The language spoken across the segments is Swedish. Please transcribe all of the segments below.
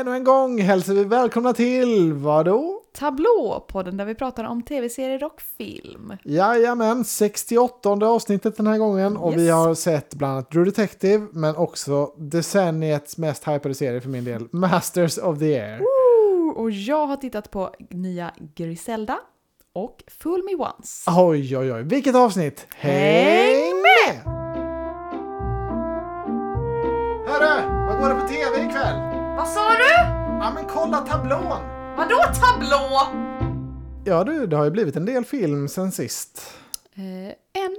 Ännu en gång hälsar vi välkomna till vadå? Tablå, podden där vi pratar om tv-serier och film. Jajamän, 68 avsnittet den här gången och vi Yes. har sett bland annat True Detective men också decenniets mest hypade serie för min del, Masters of the Air. Woo! Och jag har tittat på nya Griselda och Fool Me Once. Oj, oj, oj, vilket avsnitt! Häng med! Hörru, vad går det på tv ikväll? Vad sa du? Ja men kolla tablån! Vadå tablå? Ja du, det har ju blivit en del film sen sist. Eh, en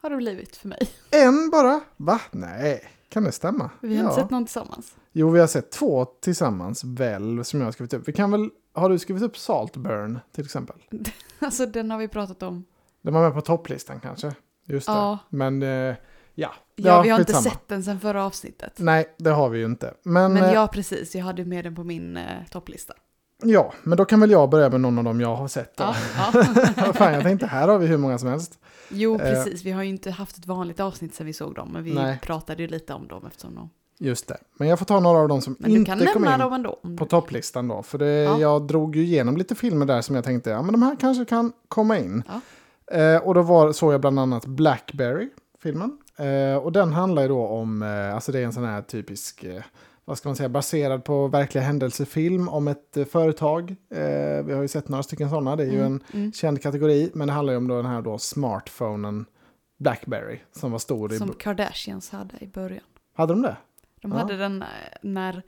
har det blivit för mig. En bara? Va? Nej, kan det stämma? Vi har ja. inte sett någon tillsammans. Jo, vi har sett två tillsammans väl, som jag har skrivit upp. Vi kan väl, har du skrivit upp Saltburn till exempel? Alltså den har vi pratat om. Den var med på topplistan kanske. Just det. Ja. Men eh, ja. Ja, vi har inte sett den sen förra avsnittet. Nej, det har vi ju inte. Men, Men eh, ja, precis. Jag hade med den på min eh, topplista. ja, men då kan väl jag börja med någon av dem jag har sett. Då. Ja, ja. Fan, jag tänkte här har vi hur många som helst. Jo, Eh. precis. Vi har ju inte haft ett vanligt avsnitt sen vi såg dem, men vi Nej. pratade ju lite om dem eftersom de... Just det. Men jag får ta några av dem som Men inte kom in dem ändå. på topplistan då. För det, Ja. jag drog ju igenom lite filmer där som jag tänkte, ja men de här kanske kan komma in. Ja. Eh, och då var, såg jag bland annat Blackberry, filmen. Eh, och den handlar ju då om, eh, alltså det är en sån här typisk, eh, vad ska man säga, baserad på verkliga händelsefilm om ett företag. Vi har ju sett några stycken sådana, det är ju en Mm. känd kategori. Men det handlar ju om då den här då smartphonen Blackberry som var stor i... Som Kardashians hade i början. Hade de det? De Ja. hade den när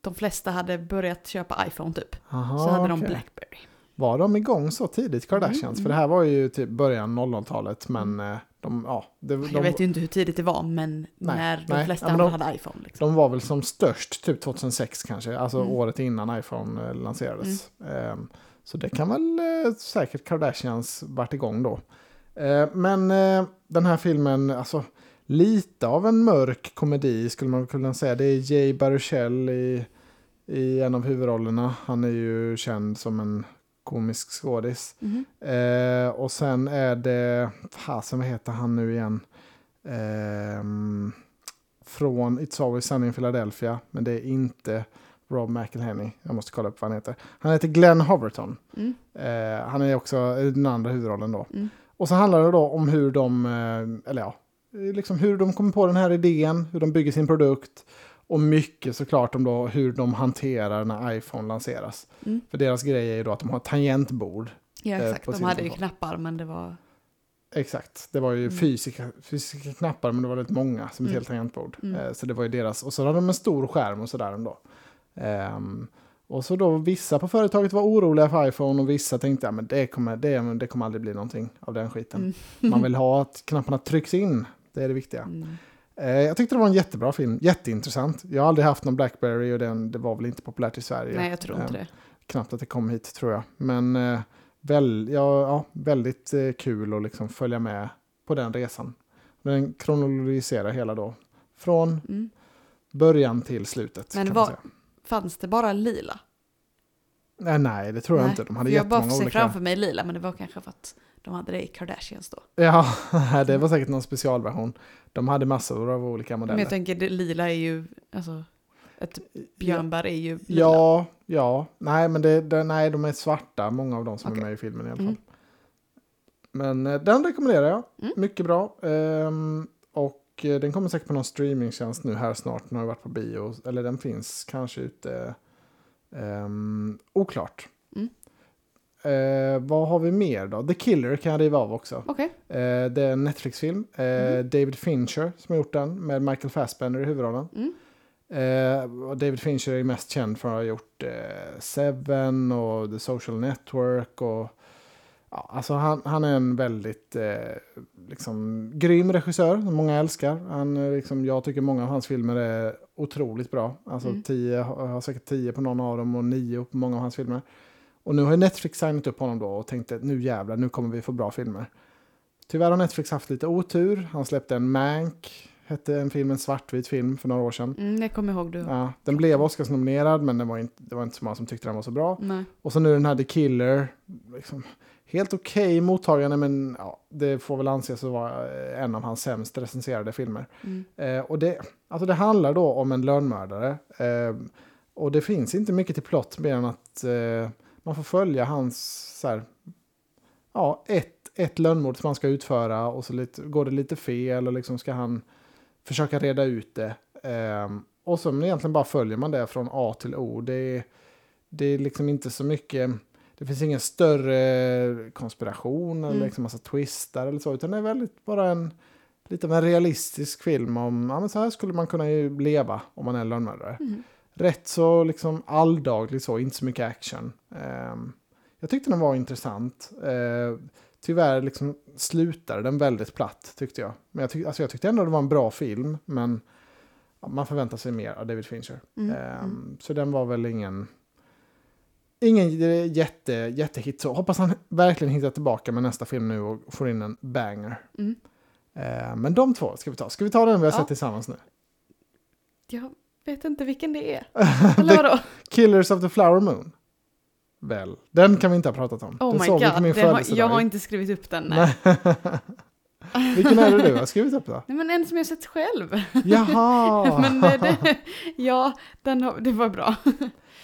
de flesta hade börjat köpa iPhone typ. Aha, så hade de okej. Blackberry. Var de igång så tidigt, Kardashians? Mm, För det här var ju typ början 00-talet, men eh, de, ja, det, de, Jag vet ju inte hur tidigt det var, men Nej, när de nej. flesta Ja, andra de- hade iPhone. Liksom. de var väl som störst typ 2006 kanske, alltså Mm. året innan iPhone eh, lanserades. Ehm, så det kan väl eh, säkert Kardashians varit igång då. Eh, men eh, den här filmen, alltså lite av en mörk komedi skulle man kunna säga. Det är Jay Baruchel i, i en av huvudrollerna. Han är ju känd som en komisk skådis. Mhm. Eh, och sen är det, fasen vad heter han nu igen? Ehm, från It's Always Sunny in Philadelphia, men det är inte Rob McElhenney. Jag måste kolla upp vad han heter. Han heter Glenn Hoverton. Mm. Eh, han är också i den andra huvudrollen då. Mm. Och så handlar det då om hur de, eh, eller ja, liksom hur de kommer på den här idén, hur de bygger sin produkt. Och mycket såklart om då hur de hanterar när iPhone lanseras. Mm. För deras grej är ju då att de har tangentbord Ja, Eh, exakt. De hade ju knappar, men det var... Exakt, det var ju Mm. fysiska, fysiska knappar men det var väldigt många som ett Mm. helt tangentbord. Mm. Eh, så det var ju deras, och så hade de en stor skärm och sådär ändå. Ehm, och så då vissa på företaget var oroliga för iPhone och vissa tänkte att men det, kommer, det, det kommer aldrig bli någonting av den skiten. Mm. Man vill ha att knapparna trycks in, det är det viktiga. Eh, jag tyckte det var en jättebra film, jätteintressant. Jag har aldrig haft någon Blackberry och den, det var väl inte populärt i Sverige. Nej, jag tror inte Ehm, det. knappt att det kom hit tror jag. Men eh, väl, ja, ja, väldigt eh, kul att liksom följa med på den resan. Den kronologiserar hela då. Från Mm. början till slutet. Men säga. Fanns det bara lila? Nej, nej, det tror jag Nej, inte. De hade för jag bara jättemånga ser olika. framför mig lila, men det var kanske för att de hade det i Kardashians då. Ja, det var säkert någon specialversion. De hade massor av olika Men modeller. jag tänker, det lila är ju... Alltså, ett björnbär är ju lila. Ja, ja. Nej, men det, det, nej, de är svarta, många av de som Okej. är med i filmen i alla fall. Mm. Men eh, den rekommenderar jag. Mm. Mycket bra. Ehm, och eh, den kommer säkert på någon streamingtjänst nu här snart. Den har varit på bio. Eller den finns kanske ute. ehm, oklart. Mm. Eh, vad har vi mer då? The Killer kan jag riva av också. Okej. Eh, det är en Netflix-film. Eh, Mhm. David Fincher som har gjort den med Michael Fassbender i huvudrollen. Mm. Eh, David Fincher är mest känd för att ha gjort eh, Seven och The Social Network. Och, ja, alltså han, han är en väldigt eh, liksom, grym regissör som många älskar. Han, liksom, jag tycker många av hans filmer är otroligt bra. Alltså Mm. tio, jag har säkert tio på någon av dem och nio på många av hans filmer. Och nu har Netflix signat upp honom då och tänkte nu jävlar, nu kommer vi få bra filmer. Tyvärr har Netflix haft lite otur. Han släppte en Mank, hette en film, en svartvit film för några år sedan. Mm, jag kommer ihåg du. Ja, den blev Oscarsnominerad men det var, inte, det var inte så många som tyckte den var så bra. Nej. Och så nu den här The Killer. Liksom, helt okej mottagande men ja, det får väl anses att vara eh, en av hans sämst recenserade filmer. Mm. Eh, och det, alltså det handlar då om en lönnmördare. Eh, Och det finns inte mycket till plott mer än att eh, man får följa hans så här, ja, ett, ett lönnmord som han ska utföra och så lite, går det lite fel och liksom ska han försöka reda ut det. Eh, och så egentligen bara följer man det från A till O. Det det är liksom inte så mycket, det finns ingen större konspiration eller Mm. liksom massa twistar eller så, utan det är väldigt bara en lite av en realistisk film om, ja men så här skulle man kunna leva om man är lönnmördare. Mm. Rätt så liksom alldagligt så, inte så mycket action. Ehm, jag tyckte den var intressant. Uh, tyvärr liksom slutade den väldigt platt tyckte jag. Men jag, tyck, alltså jag tyckte ändå det var en bra film, men ja, man förväntar sig mer av David Fincher. Mm. Ehm, Mm. Så den var väl ingen, ingen jätte, jättehit. Så hoppas han verkligen hittar tillbaka med nästa film nu och får in en banger. Mm. Ehm, men de två ska vi ta. Ska vi ta den vi har Ja. sett tillsammans nu? Jag vet inte vilken det är. Eller vadå? Killers of the Flower Moon. Väl, den kan vi inte ha pratat om. Oh den my vi på god, min har, jag har inte skrivit upp den. Nej. Nej. Vilken är det du har skrivit upp då? Nej men en som jag sett själv. Jaha! men det, det, ja, den har, det var bra.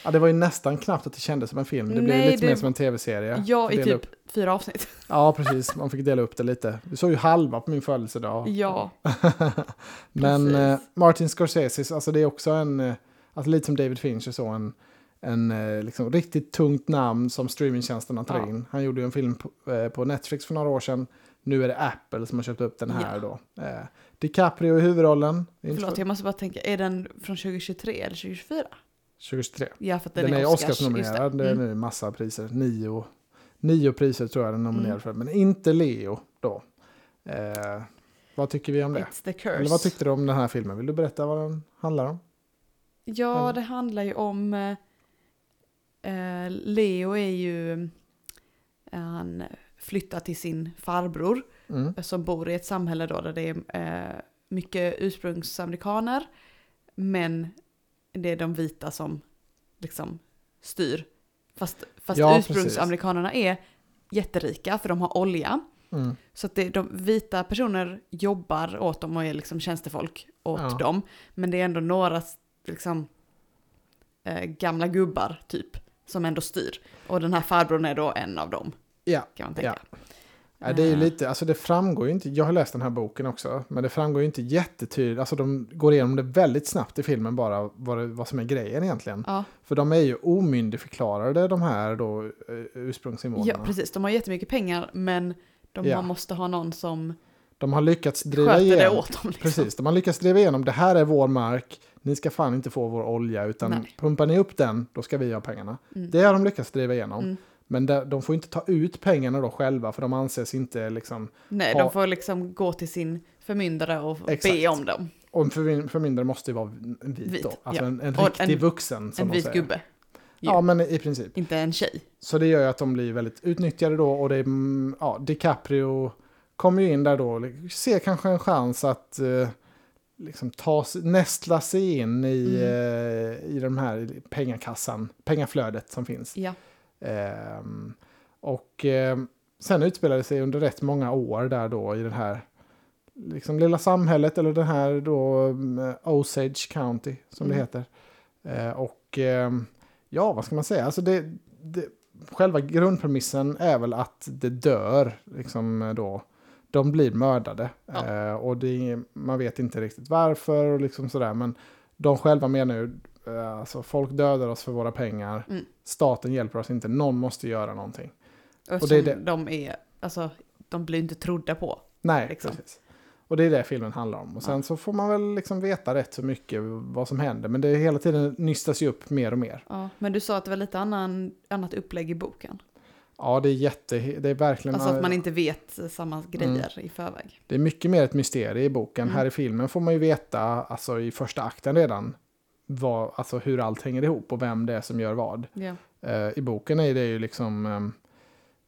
Ja, det var ju nästan knappt att det kändes som en film. Det blev Nej, lite det- mer som en tv-serie. Ja, i typ upp. fyra avsnitt. Ja, precis. Man fick dela upp det lite. Du såg ju halva på min födelsedag. Ja. Men eh, Martin Scorsese, alltså det är också en, eh, alltså lite som David Fincher så, en, en eh, liksom riktigt tungt namn som streamingtjänsterna tar Ja. in. Han gjorde ju en film på, eh, på Netflix för några år sedan. Nu är det Apple som har köpt upp den här då. Eh, DiCaprio i huvudrollen. Förlåt, jag måste bara tänka, är den från 2023 eller 2024? 2023. Ja, för Den, den, är Oscars. Oscarsnominerad. just Det är Mm. nu massa priser. Nio, nio priser tror jag den är nominerad Mm. för. Men inte Leo då. Eh, vad tycker vi om det? It's the curse. Eller vad tyckte du om den här filmen? Vill du berätta vad den handlar om? Ja, Mm. det handlar ju om... eh, Eh, Leo är ju... eh, han flyttar till sin farbror Mm. eh, som bor i ett samhälle då där det är eh, mycket ursprungsamerikaner. Men det är de vita som liksom styr. Fast, fast Ja, ursprungsamerikanerna är jätterika för de har olja. Mm. Så att det, de vita personer jobbar åt dem och är liksom tjänstefolk åt Ja. dem. Men det är ändå några liksom, eh, gamla gubbar typ som ändå styr. Och den här farbrorn är då en av dem Ja, kan man tänka. Ja, det är Eh. lite, alltså det framgår ju inte, jag har läst den här boken också, men det framgår ju inte jättetydligt, alltså de går igenom det väldigt snabbt i filmen bara, vad, det, vad som är grejen egentligen. Ja, För de är ju omyndigförklarade de här då eh, ursprungsinvånarna. ja, precis. De har jättemycket pengar men de Ja. måste ha någon som De har lyckats driva sköter det igenom, åt dem. Liksom. precis, de har lyckats driva igenom, det här är vår mark, ni ska fan inte få vår olja, utan Nej. pumpar ni upp den, då ska vi ha pengarna. Mm. Det har de lyckats driva igenom. Mm. Men de, får inte ta ut pengarna då själva, för de anses inte liksom Nej, ha- de får liksom gå till sin förmyndare och Exakt. be om dem. Och en förmyndare måste ju vara vit, Vit, då. Alltså ja. en, en riktig en- vuxen som En vit säger. gubbe. ju. Ja, men i princip. Inte en tjej. Så det gör ju att de blir väldigt utnyttjade då. Och det är, mm, ja, DiCaprio kommer ju in där då. och Ser kanske en chans att eh, liksom ta, nästla sig in i, eh, i de här pengakassan, pengaflödet som finns. Ja. Ehm, och ehm, sen utspelar det sig under rätt många år där då i det här liksom lilla samhället eller det här då um, Osage County som Mm. det heter. Eh, och ehm, ja, vad ska man säga? Alltså det, det, själva grundpremissen är väl att det dör liksom eh, då. De blir mördade Ja. eh, och det, man vet inte riktigt varför och liksom sådär. Men de själva menar ju, eh, alltså folk dödar oss för våra pengar. Mm. Staten hjälper oss inte, någon måste göra någonting. Och Och det är det. de är, alltså, de blir inte trodda på. Nej, Liksom. precis. Och det är det filmen handlar om. Och sen Ja. så får man väl liksom veta rätt så mycket vad som händer. Men det är hela tiden nystas ju upp mer och mer. Ja, men du sa att det var lite annan, annat upplägg i boken. Ja, det är jätte... Det är verkligen... Alltså att man inte vet samma grejer i förväg. Det är mycket mer ett mysterium i boken. Mm. Här i filmen får man ju veta, alltså i första akten redan, vad, alltså hur allt hänger ihop och vem det är som gör vad. Ja. Eh, I boken är det ju liksom, ehm,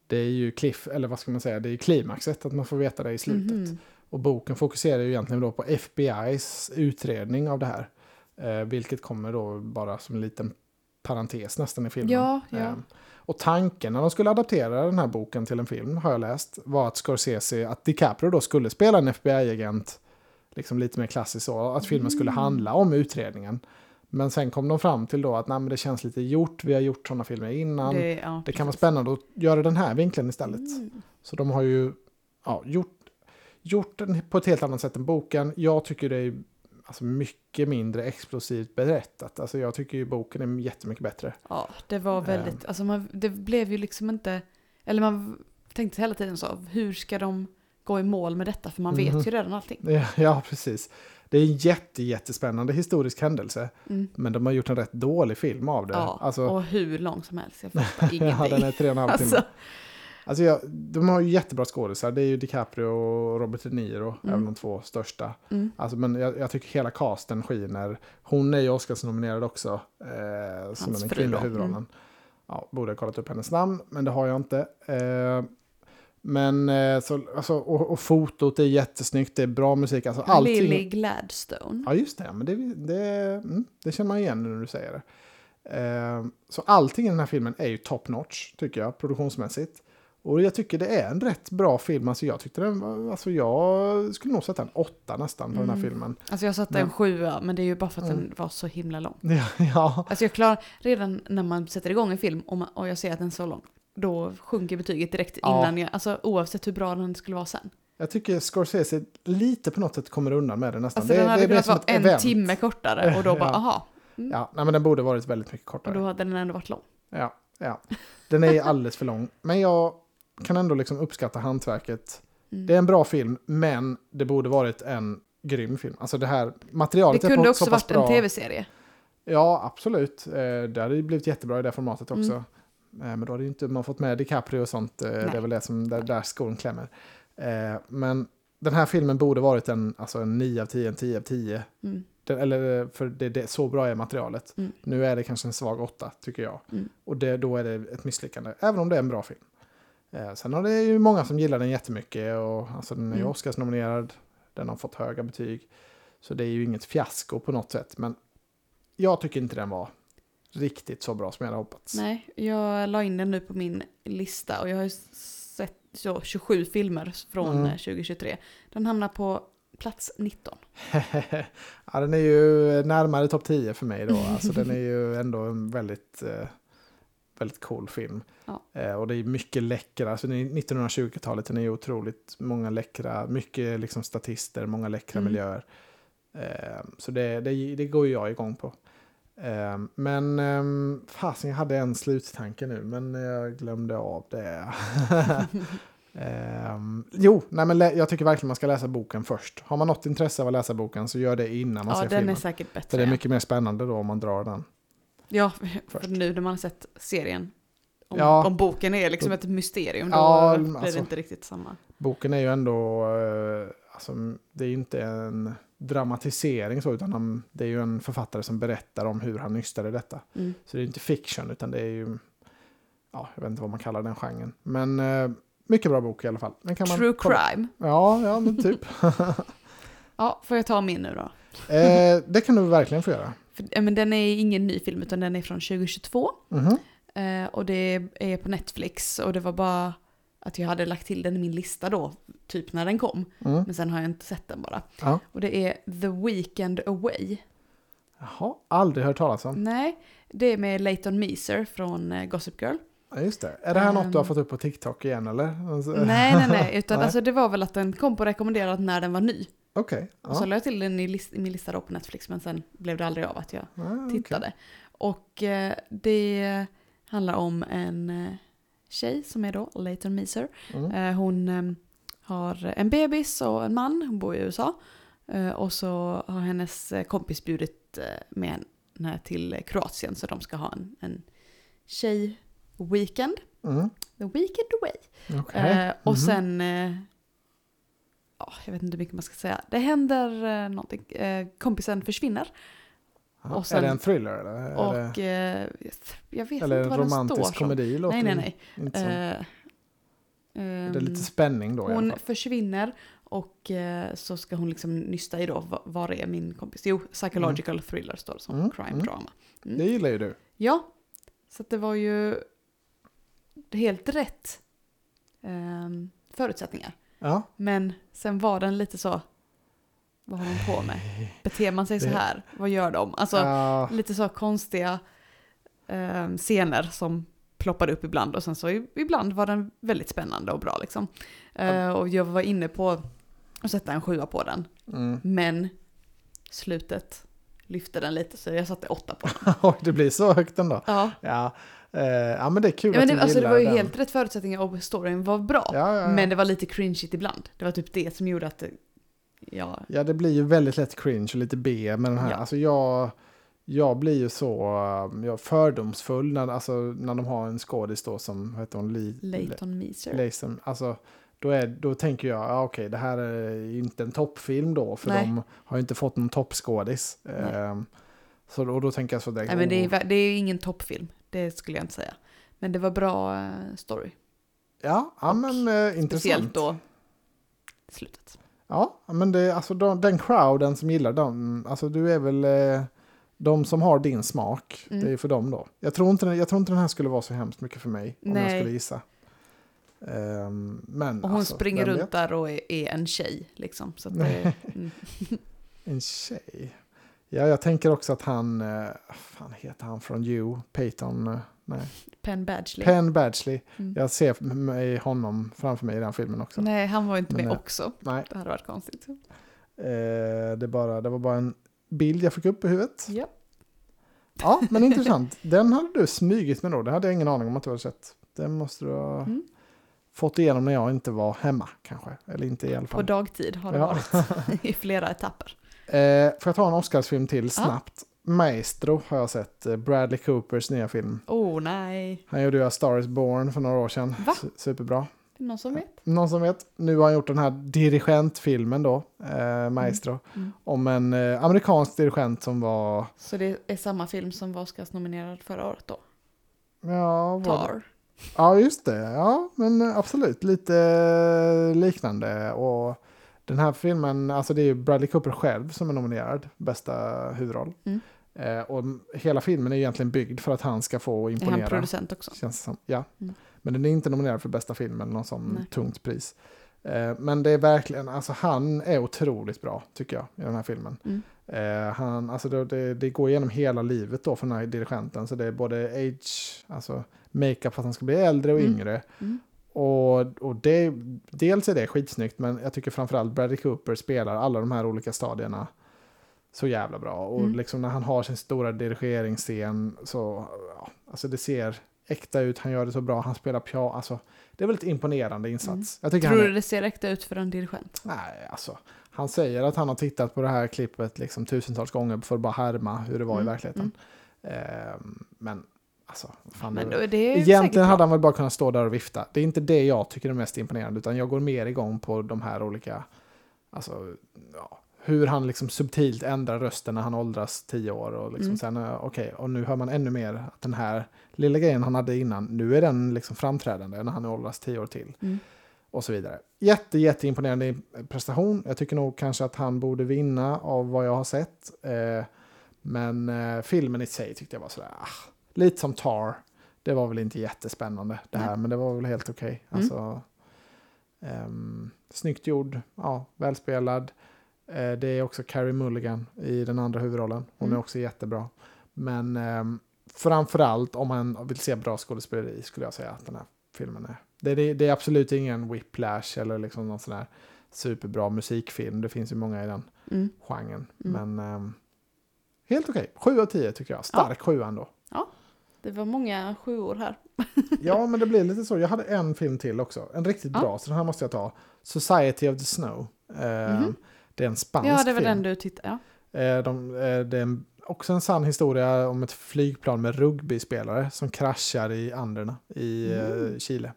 det är ju cliff, eller vad ska man säga, det är klimaxet att man får veta det i slutet. Mhm. Och boken fokuserar ju egentligen då på FBI's utredning av det här. Eh, vilket kommer då bara som en liten parentes nästan i filmen. Ja, ja. Eh, och tanken när de skulle adaptera den här boken till en film, har jag läst, var att Scorsese, att DiCaprio då skulle spela en FBI-agent, liksom lite mer klassiskt så, att filmen skulle Mm. handla om utredningen. Men sen kom de fram till då att nej, men det känns lite gjort, vi har gjort sådana filmer innan. Det, Det, ja, kan vara spännande att göra den här vinkeln istället. Mm. Så de har ju ja, gjort, gjort den på ett helt annat sätt än boken. Jag tycker det är alltså, mycket mindre explosivt berättat. Alltså, jag tycker ju boken är jättemycket bättre. Ja, det var väldigt, alltså man, det blev ju liksom inte, eller man tänkte hela tiden så, hur ska de gå i mål med detta? För man vet ju redan allting. Ja, ja, precis. Det är en jätte, jättespännande historisk händelse. Mm. Men de har gjort en rätt dålig film av det. Ja, alltså, och hur lång som helst, jag fattar ingenting. ja, den är tre och en halv timme. alltså, Alltså jag, de har ju jättebra skådisar. Det är ju DiCaprio och Robert De Niro, Mm. även de två största. mm. Alltså, men jag, jag tycker hela casten skiner. Hon är ju Oscarsnominerad också. Eh, som den kvinnliga då. huvudrollen. Mm. Ja, borde ha kollat upp hennes namn, men det har jag inte. Eh, men eh, så, alltså, och, och fotot är jättesnyggt, det är bra musik. Alltså, allting, Lily Gladstone. Ja, just det. Men det, det, mm, det känner man igen när du säger det. Eh, så allting i den här filmen är ju top notch, tycker jag, produktionsmässigt. Och jag tycker det är en rätt bra film. Alltså jag tyckte den var, alltså jag skulle nog sätta en åtta nästan på den här Mm. filmen. Alltså jag satte Men- en sjua, men det är ju bara för att Mm. den var så himla lång. Ja, ja, Alltså jag klarar, redan när man sätter igång en film och, man, och jag ser att den är så lång, då sjunker betyget direkt Ja. innan jag, alltså oavsett hur bra den skulle vara sen. jag tycker Scorsese lite på något sätt kommer undan med det nästan. Alltså det, den hade det kunnat vara en event. timme kortare och då bara, Ja. aha. Ja, nej, men den borde varit väldigt mycket Och kortare. då hade den ändå varit lång. Ja, ja. Den är alldeles för lång. Men jag kan ändå liksom uppskatta hantverket. Mm. Det är en bra film, men det borde varit en grym film. Alltså det här Det materialet är kunde också varit bra. en tv-serie. Ja, absolut. Eh, det hade blivit jättebra i det formatet också. Mm. Eh, men då hade ju inte man fått med DiCaprio och sånt. Eh, det är Nej. väl det som, där, där skon klämmer. Eh, men den här filmen borde varit en, alltså en 9 av 10, en 10 av 10. Mm. Den, eller, för det, det, så bra är materialet. Mm. Nu är det kanske en svag 8, tycker jag. Mm. Och det, då är det ett misslyckande, även om det är en bra film. Eh, sen har det ju många som gillar den jättemycket. Och, alltså, den är ju Mm. Oscarsnominerad, den har fått höga betyg. Så det är ju inget fiasko på något sätt. Men jag tycker inte den var riktigt så bra som jag hade hoppats. Nej, jag la in den nu på min lista och jag har ju sett så 27 filmer från Mm. eh, 2023. Den hamnar på plats 19. ja, den är ju närmare topp 10 för mig då. Alltså, den är ju ändå en väldigt, eh, väldigt cool film. Ja. Eh, och det är mycket läckra, alltså det är 1920-talet, den är ju otroligt många läckra, mycket liksom statister, många läckra Mm. miljöer. Eh, så det, det, det går jag igång på. Eh, men eh, fasen, jag hade en sluttanke nu, men jag glömde av det. Ehm, jo, nej men jag tycker verkligen man ska läsa boken först. Har man något intresse av att läsa boken så gör det innan man Ja, ser den filmen. är säkert bättre. För det är ja. mycket mer spännande då om man drar den. Ja, för nu när man har sett serien. Om, Ja. om boken är liksom ett mysterium, då Ja, blir alltså- det inte riktigt samma. Boken är ju ändå, eh, alltså, det är inte en dramatisering så, utan han, det är ju en författare som berättar om hur han nystade detta. Mm. Så det är inte fiction, utan det är ju, ja, jag vet inte vad man kallar den genren. Men eh, mycket bra bok i alla fall. True crime. Ja, ja, men typ. Ja, får jag ta min nu då? eh, det kan du verkligen få göra. För, men den är ingen ny film, utan den är från 2022. Mhm. Eh, och det är på Netflix och det var bara att jag hade lagt till den i min lista då, typ när den kom. Mm. Men sen har jag inte sett den bara. Ja. Och det är The Weekend Away. Jaha, aldrig hört talas om. Nej, det är med Leighton Meeser från eh, Gossip Girl. Ja, just det. Är det här något du har Ehm. fått upp på TikTok igen eller? Alltså, nej, nej, nej, utan Nej. Alltså, det var väl att den kom på rekommenderat när den var ny. Okej. Och så Ja. la jag till den i, list, i min lista då på Netflix, men sen blev det aldrig av att jag Ja, okej. tittade. Och eh, det handlar om en eh, tjej som är då Leighton Meeser. Mm. Eh, hon eh, har en bebis och en man, hon bor i USA. Eh, och så har hennes eh, kompis bjudit med henne till Kroatien så de ska ha en, en tjej-weekend. Mm. The weekend away. Eh, och Mhm. sen, ja, jag vet inte hur mycket man ska säga. Det händer eh, någonting. Kompisen försvinner. Och sen- är det en thriller eller? Och det, eh, jag vet eller inte vad den står romantisk som. komedi? låter Nej, nej, det nej. Som. Eh, det är lite spänning då hon försvinner och eh, så ska hon liksom nysta i då, va- var är min kompis? Jo, psychological thriller står det som, Mm, crime mm. drama. Mm. Det gillar ju du. Ja, så att det var ju helt rätt ehm, förutsättningar. Ja. Men sen var den lite så, Vad har de på med? Beter man sig så Det- här? Vad gör de? Alltså Ja, lite så konstiga eh, scener som ploppade upp ibland och sen så ibland var den väldigt spännande och bra liksom. Eh, och jag var inne på att sätta en sjua på den. mm. Men slutet lyfte den lite så jag satte åtta på den. Oj, det blir så högt ändå. Ja, Ja, eh, ja men det är kul ja att det, du alltså, det gillar var ju den. helt rätt förutsättningar och storyn var bra. Ja, ja. Men det var lite cringeigt ibland. Det var typ det som gjorde att det, ja, Ja, det blir ju väldigt lätt cringe och lite B med den här. Ja. Alltså jag, jag blir ju så uh, jag, fördomsfull när, alltså, när de har en skådis då som, vad heter hon, Lee, Leighton Meeser. Layson. Alltså, då, är, då tänker jag, ja, okej, det här är inte en toppfilm då, för Nej. de har ju inte fått någon toppskådis. Ehm, så då, då tänker jag så direkt, Nej men det är, oh, det är ingen toppfilm, det skulle jag inte säga. Men det var bra eh, story. ja, ja, men eh, intressant. Speciellt då slutet. Ja, men det, alltså de, den crowden som gillar den, alltså du är väl eh, de som har din smak, Mm. det är för dem då. Jag tror, inte, jag tror inte den här skulle vara så hemskt mycket för mig, om jag Nej. skulle gissa. Ehm, men Och hon alltså, springer runt vet? där och är, är en tjej liksom. Så det, mm. En tjej. Ja, jag tänker också att han, eh, vad fan heter han från You, Peyton, eh, nej, Penn Badgley. Penn Badgley. Mm. Jag ser mig, honom framför mig i den filmen också. Nej, han var inte Men, med eh, också. Nej, Det hade varit konstigt. eh, det, bara, det var bara en bild jag fick upp i huvudet. Ja. Ja, men intressant. Den hade du smugit med då. Det hade jag ingen aning om att du hade sett. Den måste du ha Mm. fått igenom när jag inte var hemma kanske. Eller inte i alla På fall. dagtid har det Ja. varit i flera etapper. Eh, får jag ta en Oscarsfilm till snabbt? Maestro har jag sett. eh, Bradley Coopers nya film. Oh nej. Han gjorde ju A Star Is Born för några år sedan. Va? Su- Superbra. Någon som vet? Någon som vet? Nu har han gjort den här dirigentfilmen då, eh, Maestro. Mm. Om en eh, amerikansk dirigent som var... Så det är samma film som var Oscars-nominerad förra året då? Ja, var det- Tar. Ja, just det. Ja, men eh, absolut. Lite eh, liknande. Och den här filmen, alltså det är ju Bradley Cooper själv som är nominerad. Bästa huvudroll. Mm. Eh, och hela filmen är egentligen byggd för att han ska få Är imponera. han producent också? Känns som. Ja. Mm. Men den är inte nominerad för bästa film eller någon sån Nej. tungt pris. Eh, men det är verkligen, alltså han är otroligt bra tycker jag i den här filmen. Mm. Eh, han, alltså det, det, det går igenom hela livet då för den här dirigenten. Så det är både age, alltså makeup för att han ska bli äldre och Mm. yngre. Mm. Och, och det, dels är det skitsnyggt men jag tycker framförallt Bradley Cooper spelar alla de här olika stadierna så jävla bra. Och Mm. liksom när han har sin stora dirigeringsscen så, ja, alltså det ser äkta ut, han gör det så bra, han spelar piano, alltså det är väldigt imponerande insats. Mm. Jag tycker Tror du är, det ser äkta ut för en dirigent? nej alltså, han säger att han har tittat på det här klippet liksom tusentals gånger för att bara härma hur det var i Mm, verkligheten. Ehm, men alltså, fan, Men det- det Egentligen hade han väl bara kunnat stå där och vifta. Det är inte det jag tycker är mest imponerande, utan jag går mer igång på de här olika, alltså, ja, hur han liksom subtilt ändrar rösten när han åldras tio år och liksom Mm. sen, eh, okej, och nu hör man ännu mer att den här lilla grejen han hade innan, nu är den liksom framträdande när han åldras tio år till Mm. och så vidare. Jätte, jätteimponerande prestation. Jag tycker nog kanske att han borde vinna av vad jag har sett. Eh, men eh, filmen i sig tyckte jag var sådär, ah, lite som Tar. Det var väl inte jättespännande det här, Nej. men det var väl helt okej. Mm. Alltså, ehm, snyggt gjord, ja, välspelad. Eh, det är också Carrie Mulligan i den andra huvudrollen. Hon Mm. är också jättebra. Men um, framförallt om man vill se bra skådespeleri skulle jag säga att den här filmen är. Det, det, det är absolut ingen whiplash eller liksom någon sån här superbra musikfilm. Det finns ju många i den Mm. genren. Mm. Men ehm, helt okej. Sju av tio tycker jag. Stark sjua ändå. Det var många sjuor här. Ja, men det blir lite så. Jag hade en film till också. En riktigt Ja. bra, så den här måste jag ta. Society of the Snow. Ehm, Mhm. Det är en spansk Ja, det var film. den du tittade. Ja. Eh, de, eh, det är en, också en sann historia om ett flygplan med rugbyspelare som kraschar i Anderna i eh, Mm. Chile.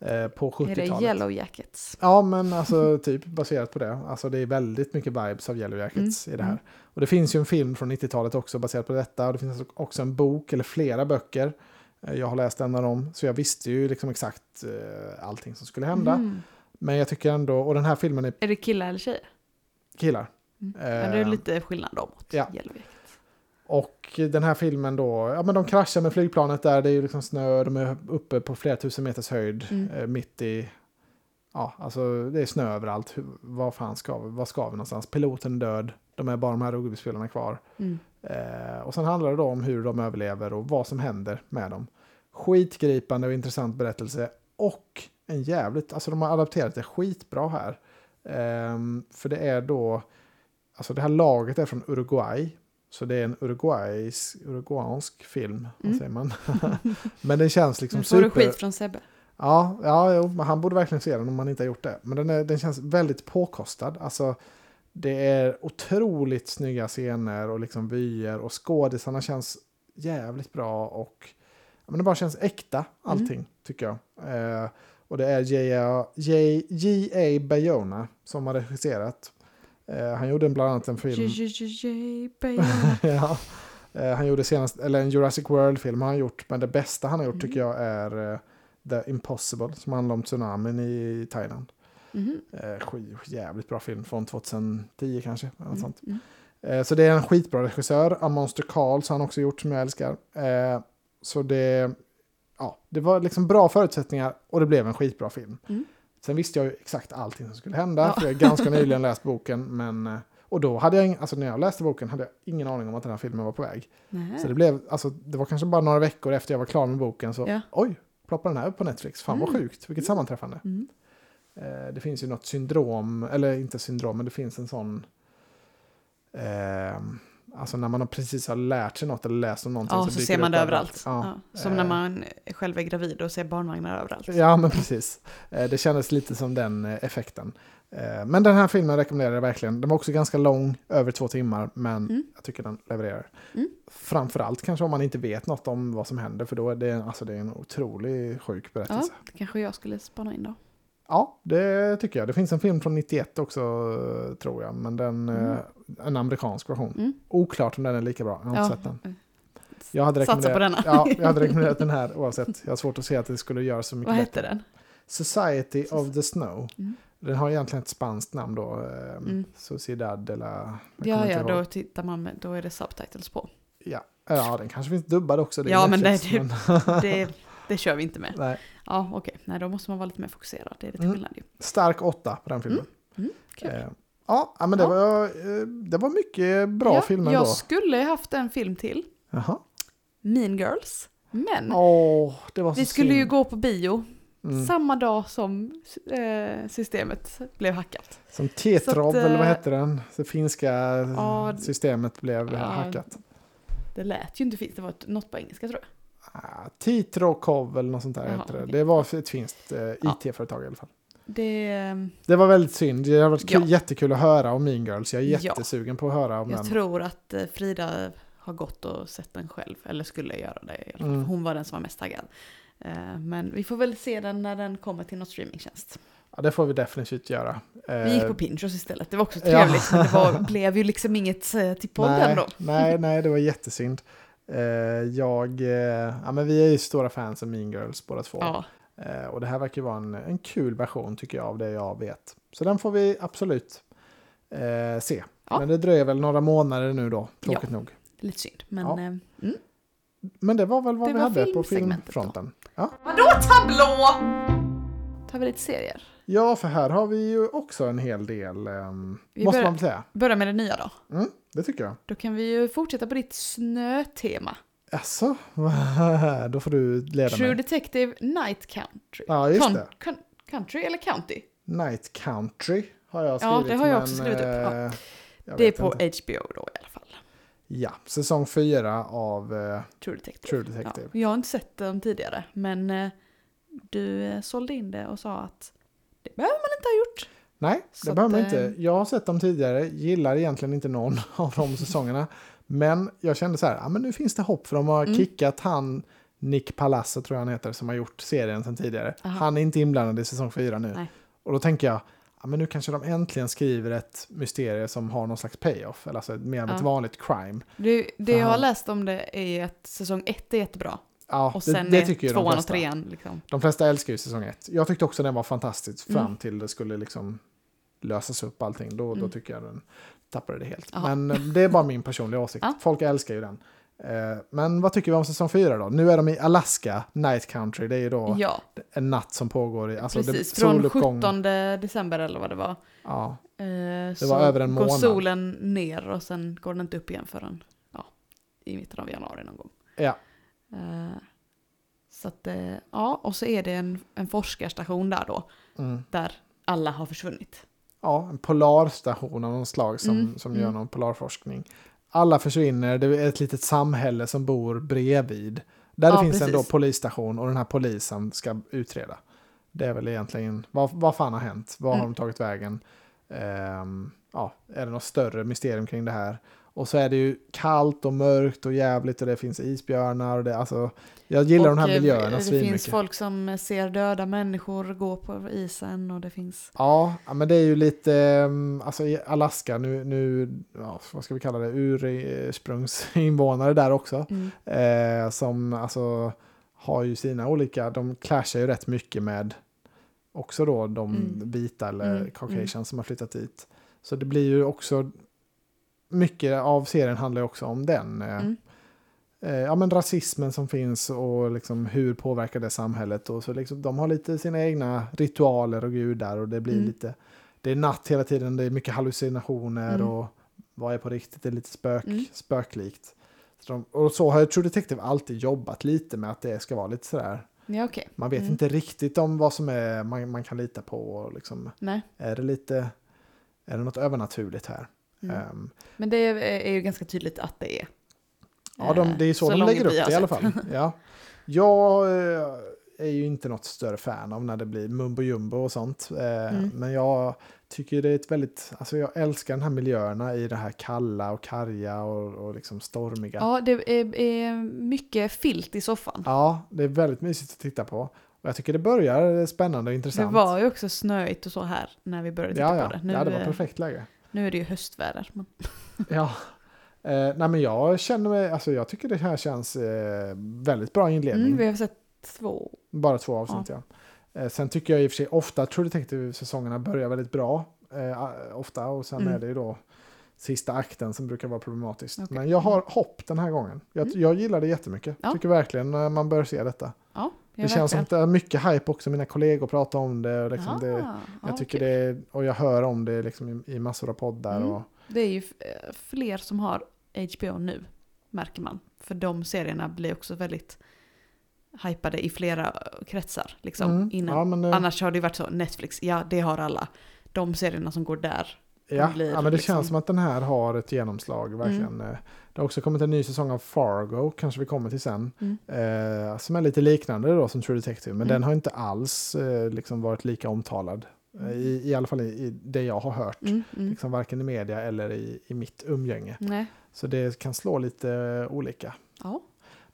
På Är det 70-talet. Yellow Jackets? Ja, men alltså typ baserat på det. Alltså det är väldigt mycket vibes av Yellow Jackets Mm, i det här. mm. Och det finns ju en film från 90-talet också baserat på detta. Och det finns också en bok, eller flera böcker. Jag har läst en av dem, så jag visste ju liksom exakt allting som skulle hända. Mm. Men jag tycker ändå, och den här filmen är Är det killar eller tjejer? Killar. Mm. Eh, Men det är lite skillnad då mot ja. Jackets. Och den här filmen då, ja men de kraschar med flygplanet där, det är ju liksom snö, de är uppe på flera tusen meters höjd, Mm. eh, mitt i ja, alltså det är snö överallt. Vad fan ska vi, vad ska vi någonstans? Piloten är död, de är bara de här rugbyspelarna kvar. Mm. Eh, och sen handlar det då om hur de överlever och vad som händer med dem. Skitgripande och intressant berättelse. Och en jävligt, alltså de har adapterat det skitbra här. Ehm, för det är då, alltså det här laget är från Uruguay. Så det är en Uruguays, uruguansk film, vad Mm. säger man? Men den känns liksom Nu får du super... skit från Sebbe. Ja, ja jo, men han borde verkligen se den om han inte har gjort det. Men den, är, den känns väldigt påkostad. Alltså, det är otroligt snygga scener och liksom vyer och skådisarna känns jävligt bra och men det bara känns äkta allting tycker jag. Eh, och det är J.A. Bayona som har regisserat. Eh, han gjorde bland annat en film. J-j-j-j, baby. ja. Eh, han gjorde senast, eller en Jurassic World-film har han gjort, men det bästa han har gjort Mm. tycker jag är eh, The Impossible som handlar om tsunamin i Thailand. Sk- jävligt bra film från 2010 kanske. Eller Mm, sånt. mm. Så det är en skitbra regissör. A Monster Calls har han också gjort som jag älskar. Så det, ja, det var liksom bra förutsättningar och det blev en skitbra film. Mm. Sen visste jag ju exakt allting som skulle hända. Ja. För jag har ganska nyligen läst boken. Men, eh, och då hade jag, alltså när jag läste boken hade jag ingen aning om att den här filmen var på väg. Nähä. Så det blev, alltså det var kanske bara några veckor efter jag var klar med boken så Ja. oj, ploppar den här upp på Netflix. Fan vad Mm. sjukt, vilket sammanträffande. Mm. Eh, det finns ju något syndrom, eller inte syndrom, men det finns en sån... Eh, alltså när man har precis har lärt sig något eller läst om någonting Ja, så dyker ser man det överallt. Ja. Ja. Som när Eh, man själv är gravid och ser barnvagnar överallt. Ja, men precis. Eh, det kändes lite som den eh, effekten. Men den här filmen rekommenderar jag verkligen. Den var också ganska lång, över två timmar, men Mm. jag tycker den levererar. Mm. Framförallt kanske om man inte vet något om vad som händer, för då är det, alltså, det är en otroligt sjuk Ja, berättelse. det kanske jag skulle spana in då. Ja, det tycker jag. Det finns en film från 91 också, eh, tror jag. Men den, Mm. eh, en amerikansk version. Mm. Oklart om den är lika bra. Jag har inte sett den. Jag hade, Satsa på denna. ja, jag hade rekommenderat den här oavsett. Jag har svårt att se att det skulle göra så mycket Vad hette den? Society of the Snow. Mm. Den har egentligen ett spanskt namn då. Eh, Mm. Sociedad de la... Ja, ja, då tittar man med, då är det subtitles på. ja. ja, den kanske finns dubbad också. Ja, men det- Netflix, det- Det, kör vi inte med. Nej. Ja, okej. Nej, då måste man vara lite mer fokuserad. Det är lite Mm. skillnad ju. Stark åtta på den filmen. Mm, kul. Eh, ja, men det, Ja. Var, eh, det var mycket bra ja, filmer jag då. skulle haft en film till. Jaha. Mean Girls. Men så vi skulle ju gå på bio Mm. samma dag som eh, systemet blev hackat. Som att, eller vad eh, hette den? Det finska Ja, systemet blev ja, hackat. Det lät ju inte fint, det var något på engelska tror jag. Titrokov eller något sånt där Jaha, hette det. okej. Det var ett finskt eh, Ja. IT-företag i alla fall. Det, ehm, Det var väldigt synd. Det har varit Ja. jättekul att höra om Mean Girls. Jag är Ja. jättesugen på att höra om jag den. tror att eh, Frida har gått och sett den själv, eller skulle göra det i alla fall. Mm. Hon var den som var mest taggad. Eh, Men vi får väl se den när den kommer till något streamingtjänst. Ja, det får vi definitivt göra. Vi gick Eh, på Pinterest istället, det var också ja. trevligt. Men det var, blev ju liksom inget till podden nej, då. nej, nej, det var jättesynd. Eh, jag, eh, ja, men vi är ju stora fans av Mean Girls båda två. Ja, Eh, och det här verkar ju vara en, en kul version tycker jag av det jag vet. Så den får vi absolut eh, se. Ja. Men det dröjer väl några månader nu då, tråkigt nog. lite synd. Men Ja. eh, mm. Men det var väl vad Det vi hade på filmsegmentet då. filmfronten. Ja. Vadå tablå? Tar vi lite serier? Ja, för här har vi ju också en hel del, Vi måste börjar- man säga. Börja med det nya då. Mm, det tycker jag. Då kan vi ju fortsätta på ditt snötema. Jaså? då får du leda True mig. Detective Night Country. Ja, just Con- det. country eller County? Night Country har jag Ja, skrivit. det har jag men, också skrivit upp, ja. eh, Det är på inte. HBO då i alla fall. Ja, säsong fyra av eh, True Detective. True Detective. Ja, jag har inte sett den tidigare, men eh, du eh, sålde in det och sa att det behöver man inte ha gjort. Nej, det behöver man inte. eh, Jag har sett dem tidigare, gillar egentligen inte någon av de säsongerna. Men jag kände så här, ja, men nu finns det hopp för de har Mm. kickat han, Nick Palazzo tror jag han heter, som har gjort serien sedan tidigare. Aha. Han är inte inblandad i säsong fyra nu. Nej. Och då tänker jag, ja, men nu kanske de äntligen skriver ett mysterie som har någon slags payoff, eller alltså mer av ett Ja. vanligt crime. Det, det jag har läst om det är att säsong ett är jättebra. Ja, Och det, sen det är tycker ju de tvåan och trean liksom. De flesta älskar ju säsong ett. Jag tyckte också den var fantastisk fram Mm. till det skulle liksom lösas upp allting. Då, då Mm. tycker jag den tappade det helt. Jaha. Men eh, det är bara min personliga åsikt. Ja. Folk älskar ju den. Eh, men vad tycker vi om säsong 4 då? Nu är de i Alaska, Night Country. Det är ju då Ja, en natt som pågår i... Alltså precis. det, Från soluppgång. 17 december eller vad det var. Ja, Eh, Det var över en går månad. solen ner och sen går den inte upp igen förrän ja, i mitten av januari någon gång. ja, Eh, så att, eh, ja, och så är det en, en forskarstation där då, mm. där alla har försvunnit. ja, en polarstation av någon slag som, Mm, som gör mm. någon polarforskning. Alla försvinner, det är ett litet samhälle som bor bredvid. Där det Ja, finns en då precis. polisstation och den här polisen ska utreda. Det är väl egentligen, vad, vad fan har hänt? Vad har Mm. de tagit vägen? Ehm, ja, är det något större mysterium kring det här? Och så är det ju kallt och mörkt och jävligt och det finns isbjörnar. Och det, alltså, jag gillar de här Och, eh, miljöerna Det finns folk som ser döda människor gå på isen och det finns... Ja, men det är ju lite, ehm, alltså i Alaska nu, nu ja, vad ska vi kalla det, ursprungsinvånare där också. Mm. Eh, som alltså har ju sina olika, de clashar ju rätt mycket med också då de Mm. vita eller Mm, caucasians mm. som har flyttat dit. Så det blir ju också, mycket av serien handlar också om den. Eh, Mm. eh, ja men rasismen som finns och liksom hur påverkar det samhället. Och så liksom, de har lite sina egna ritualer och gudar och det blir Mm. lite, det är natt hela tiden, det är mycket hallucinationer Mm. och vad är på riktigt, det är lite spök, Mm. spöklikt. Så de, och så har jag True Detective alltid jobbat lite med att det ska vara lite sådär. Ja, okej. Man vet Mm. inte riktigt om vad som är man, man kan lita på. Och liksom, Nej. är det lite, är det något övernaturligt här? Mm. Ehm, Men det är, är ju ganska tydligt att det är. Ja, de, det är så, Så de lägger upp det i alla fall. Ja. Jag eh, är ju inte något större fan av när det blir mumbo jumbo och sånt. Eh, Mm. Men jag tycker det är ett väldigt, alltså jag älskar den här miljöerna i det här kalla och karga och, och liksom stormiga. Ja, det är, är mycket filt i soffan. Ja, det är väldigt mysigt att titta på. Och jag tycker det börjar spännande och det intressant. var ju också snöigt och så här när vi började titta ja, ja. på det. Nu, ja, det var eh, perfekt läge. Nu är det ju höstväder. Men... Ja. Eh, nej men jag känner mig, alltså jag tycker det här känns eh, väldigt bra inledning. Mm, vi har sett två. Bara två avsnitt ja. Eh, sen tycker jag i och för sig ofta True Detective-säsongerna börjar väldigt bra. Eh, ofta och sen Mm. är det ju då sista akten som brukar vara problematiskt. Okej. Men jag har hopp den här gången. Jag, Mm. jag gillar det jättemycket. Ja. Tycker verkligen när man bör se detta. Ja, det känns som att det är mycket hype också. Mina kollegor pratar om det. Och liksom Ah, det jag tycker det är, och jag hör om det liksom i, i massor av poddar. Mm. Och, Det är ju eh, fler som har HBO nu, märker man. För de serierna blir också väldigt hypade i flera kretsar. Liksom, Mm, innan. ja, eh, Annars har det ju varit så, Netflix, ja det har alla. De serierna som går där. Ja, blir ja men det liksom- känns som att den här har ett genomslag verkligen. Eh, Det har också kommit en ny säsong av Fargo, kanske vi kommer till sen. Mm. Eh, som är lite liknande då som True Detective, men Mm. den har inte alls eh, liksom varit lika omtalad. Eh, I, I alla fall i, i det jag har hört. Mm, mm. Liksom varken i media eller i, i mitt umgänge. Nej. Så det kan slå lite eh, olika. Ja.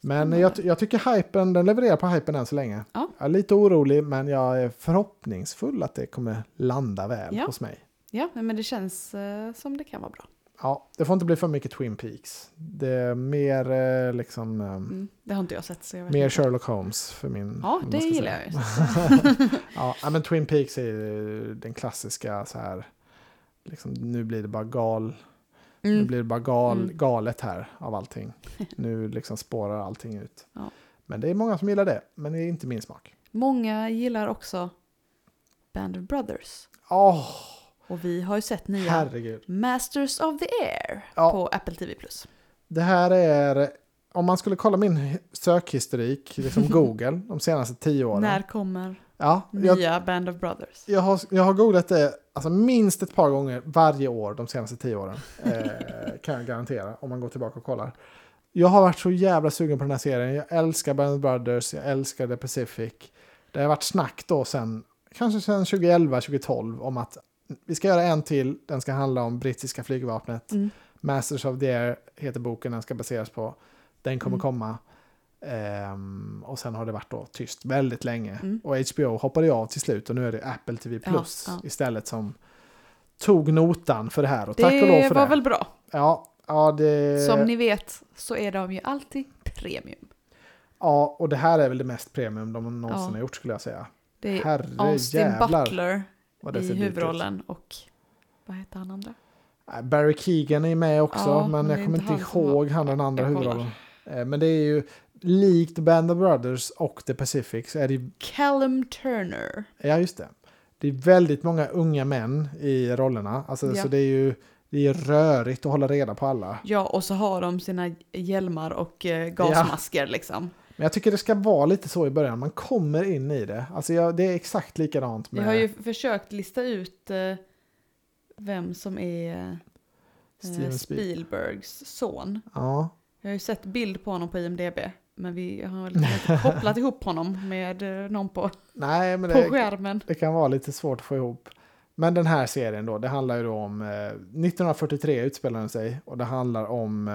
Men jag, jag tycker hypen, den levererar på hypen än så länge. Ja. Jag är lite orolig men jag är förhoppningsfull att det kommer landa väl Ja. hos mig. Ja, men det känns eh, som det kan vara bra. Ja, det får inte bli för mycket Twin Peaks. Det är mer eh, liksom eh, Mm. Det har inte jag sett så jag vet mer inte. Sherlock Holmes för min... Ja, om man det ska gillar jag ju. ja, ja, men Twin Peaks är ju den klassiska så här. Liksom, nu blir det bara gal. Nu Mm. blir det bara gal, Mm. galet här av allting. Nu liksom spårar allting ut. Ja. Men det är många som gillar det, men det är inte min smak. Många gillar också Band of Brothers. Åh, Och vi har ju sett nya herregud. Masters of the Air Ja. på Apple TV+. Det här är, om man skulle kolla min sökhistorik, liksom Google, de senaste tio åren. När kommer Ja, jag, nya Band of Brothers? jag, har, jag har googlat det alltså minst ett par gånger varje år de senaste tio åren. Eh, kan jag garantera, om man går tillbaka och kollar. Jag har varit så jävla sugen på den här serien. Jag älskar Band of Brothers, jag älskar The Pacific. Det har varit snack då sen, kanske sen 2011, 2012, om att vi ska göra en till, den ska handla om brittiska flygvapnet. Mm. Masters of the Air heter boken den ska baseras på. Den kommer Mm. komma. Ehm, och sen har det varit då tyst väldigt länge. Mm. Och HBO hoppade av till slut och nu är det Apple TV Plus Ja, ja. istället som tog notan för det här. Och tack och lov Det för var det. väl bra. Ja, ja, det... Som ni vet så är de ju alltid premium. ja, och det här är väl det mest premium de någonsin Ja. har gjort skulle jag säga. Det är Herre Austin jävlar Butler vad det i huvudrollen och vad heter han andra? Nej, Barry Keegan är med också, Ja, men men jag kommer inte ihåg han den andra huvudrollen. Eh, Men det är ju likt Band of Brothers och The Pacific så är det Callum Turner. Ja, just det. Det är väldigt många unga män i rollerna. Alltså, Ja. Så det är ju det är rörigt att hålla reda på alla. Ja, och så har de sina hjälmar och eh, gasmasker liksom. Men jag tycker det ska vara lite så i början. Man kommer in i det. Alltså jag, det är exakt likadant med... har ju försökt lista ut eh, vem som är eh, Spielbergs son. Ja, Jag har ju sett bild på honom på IMDB. Men vi har inte kopplat ihop honom med eh, någon på, nej men på det, skärmen. det kan vara lite svårt att få ihop. Men den här serien då, det handlar ju då om... Eh, 1943 utspelar den sig och det handlar om...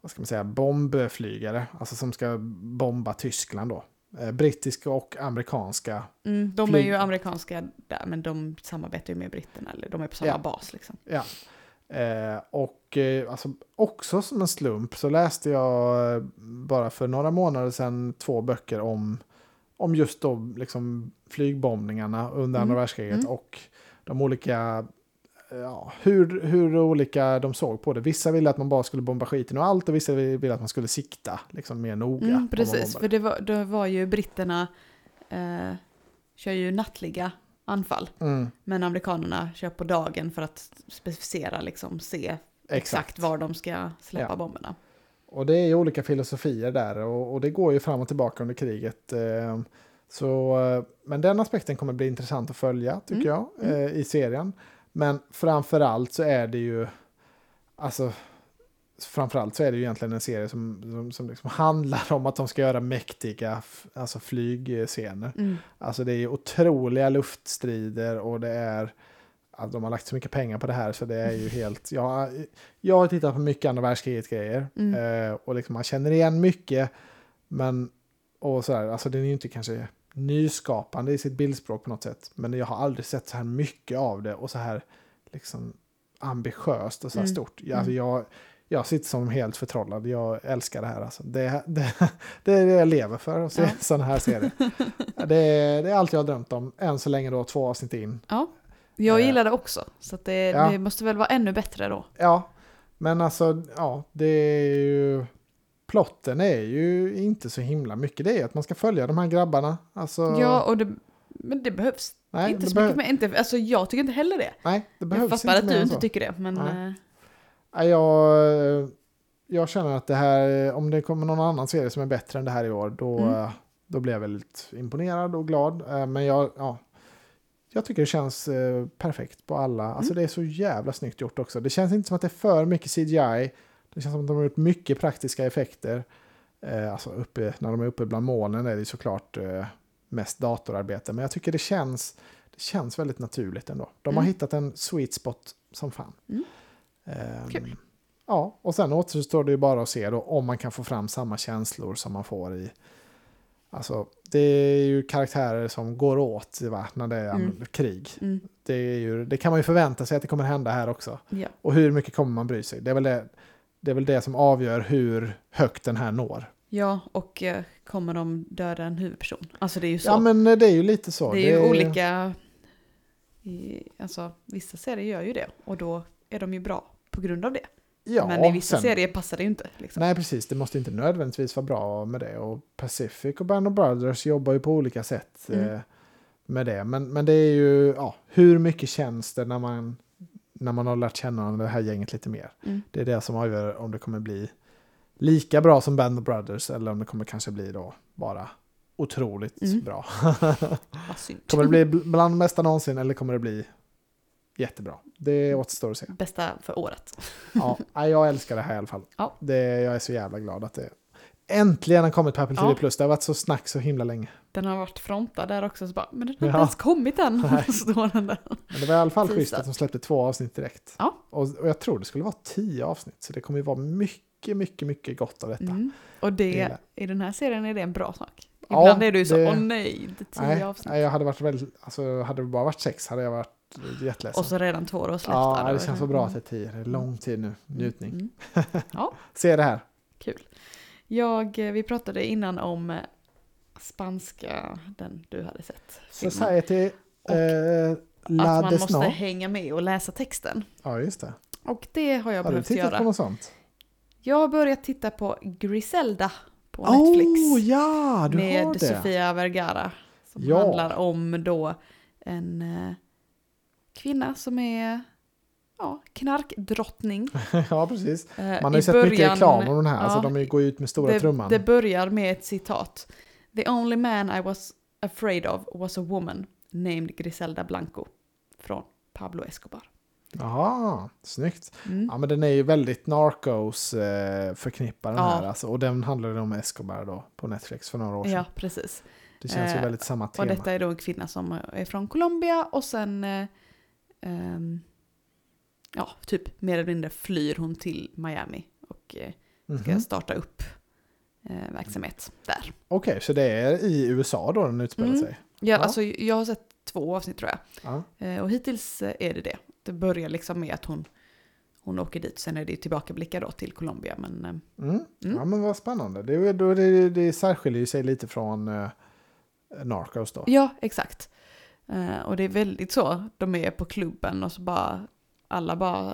Vad ska man säga? Bombflygare. Alltså som ska bomba Tyskland då. Eh, brittiska och amerikanska Mm, de är ju amerikanska där, men de samarbetar ju med britterna. Eller de är på samma Ja. bas liksom. Ja. Eh, och eh, alltså, också som en slump så läste jag eh, bara för några månader sedan två böcker om, om just då liksom flygbombningarna under andra Mm. världskriget Mm. och de olika Ja, hur, hur olika de såg på det. Vissa ville att man bara skulle bomba skiten och allt och vissa ville att man skulle sikta liksom mer noga. Mm, precis, för det var, det var ju britterna eh, kör ju nattliga anfall. Mm, Men amerikanerna kör på dagen för att specificera, liksom se exakt, var de ska släppa Ja. bomberna. Och det är ju olika filosofier där och, och det går ju fram och tillbaka under kriget. Eh, så, eh, men den aspekten kommer bli intressant att följa tycker Mm, jag eh, i serien. Men framförallt så är det ju, alltså framförallt så är det ju egentligen en serie som, som, som liksom handlar om att de ska göra mäktiga alltså flygscener. Mm. Alltså det är otroliga luftstrider och det är att de har lagt så mycket pengar på det här så det är ju helt... Jag, jag har tittat på mycket andra världskriget-grejer Mm. eh, och liksom man känner igen mycket men och sådär, alltså den är ju inte kanske nyskapande i sitt bildspråk på något sätt men jag har aldrig sett så här mycket av det och så här liksom ambitiöst och så här Mm. stort. Jag- Alltså jag, jag sitter som helt förtrollad, jag älskar det här alltså. Det, det, det är det jag lever för, att se Ja. sådana här serier. det, det är allt jag har drömt om, än så länge då, två avsnitt in. Ja, jag Eh, gillar det också. Så det, ja. det måste väl vara ännu bättre då. Ja, men alltså, ja, det är ju... Plotten är ju inte så himla mycket. Det är att man ska följa de här grabbarna. Alltså, Ja, och det, men det behövs nej, inte det så mycket mer. Inte, alltså jag tycker inte heller det. Nej, det Jag behövs fattar inte att du inte så. tycker det, men... Nej. eh, Nej, Jag, jag känner att det här, om det kommer någon annan serie som är bättre än det här i år, då, Mm. då blir jag väldigt imponerad och glad. Eh, Men jag, ja, jag tycker det känns eh, perfekt på alla. Alltså Mm. det är så jävla snyggt gjort också. Det känns inte som att det är för mycket CGI. Det känns som att de har gjort mycket praktiska effekter. Eh, Alltså uppe, när de är uppe bland molnen är det såklart eh, mest datorarbete. Men jag tycker det känns, det känns väldigt naturligt ändå. De har Mm. hittat en sweet spot som fan. Mm. Ehm, Kul. Ja, och sen återstår det ju bara att se då om man kan få fram samma känslor som man får i... Alltså, det är ju karaktärer som går åt va, när det är Mm. krig. Mm, Det, är ju, det kan man ju förvänta sig att det kommer hända här också. ja. Och hur mycket kommer man bry sig? Det är väl det, det, är väl det som avgör hur högt den här når. ja, och eh, kommer de döda en huvudperson? Alltså det är ju så. Ja, men eh, det är ju lite så. det är ju olika... I, alltså vissa serier gör ju det och då är de ju bra på grund av det. Ja, men i vissa sen- serier passar det ju inte. Liksom. Nej, precis. Det måste inte nödvändigtvis vara bra med det. Och Pacific och Band of Brothers jobbar ju på olika sätt Mm. eh, med det. Men, men det är ju, ja, hur mycket känns det när man, när man har lärt känna det här gänget lite mer? Mm. Det är det som avgör om det kommer bli lika bra som Band of Brothers eller om det kommer kanske bli då bara otroligt Mm. bra. Kommer det bli bl- bland det mesta någonsin eller kommer det bli jättebra? Det återstår att se. Bästa för året. Ja, jag älskar det här i alla fall. Ja. Det, jag är så jävla glad att det äntligen har kommit på Apple TV+. Ja. Plus. Det har varit så snack så himla länge. Den har varit frontad där också, så bara, men den har Ja. inte ens kommit än. Står den där. Men det var i alla fall schysst att de släppte två avsnitt direkt. Ja. Och, och jag tror det skulle vara tio avsnitt. Så det kommer ju vara mycket, mycket, mycket gott av detta. Mm. Och det, Gillar. i den här serien är det en bra sak. Ja, Ibland är du så, det- åh nej, det är tio Nej, avsnitt. nej, jag hade varit väldigt, alltså hade det bara varit sex hade jag varit jätteledsen. Och så redan två år släppt. ja, där. det känns så bra att det är tio. Det är lång tid nu. Njutning. Mm. Se det här. Kul. Jag, eh, vi pratade innan om eh, spanska, den du hade sett. filmen. Society Och eh, Att man måste Desno. hänga med och läsa texten. Ja, just det. Och det har jag Har du behövt tittat göra. på något sånt? Jag har börjat titta på Griselda på Netflix. Oh ja, du med har. Sofia Vergara. Som Ja. handlar om då en eh, kvinna som är ja, knarkdrottning. ja, precis. Eh, Man har ju sett mycket början- reklam om den här, ja, alltså de går ut med stora det, trumman. det börjar med ett citat. The only man I was afraid of was a woman named Griselda Blanco. Från Pablo Escobar. Jaha, snyggt. Mm. Ja, men den är ju väldigt Narcos eh, förknippad den Ja. här. Alltså, och den handlar ju om Escobar då på Netflix för några år sedan. Ja, precis. Det känns ju Eh, väldigt samma Och tema. detta är då en kvinna som är från Colombia och sen eh, ehm, ja, typ mer eller mindre flyr hon till Miami och eh, ska Mhm. starta upp eh, verksamhet där. Okej, så det är i USA då den utspelar Mm. sig? Ja, Ja. Alltså, jag har sett två avsnitt tror jag. Ja. Eh, och hittills eh, är det det. Det börjar liksom med att hon, hon åker dit, sen är det tillbakablickar då till Colombia. Men eh, Mm. Mm. ja, men vad spännande. Det, då, det, det särskiljer sig lite från eh, Narcos då. ja, exakt. Eh, och det är väldigt så, de är på klubben och så bara, alla bara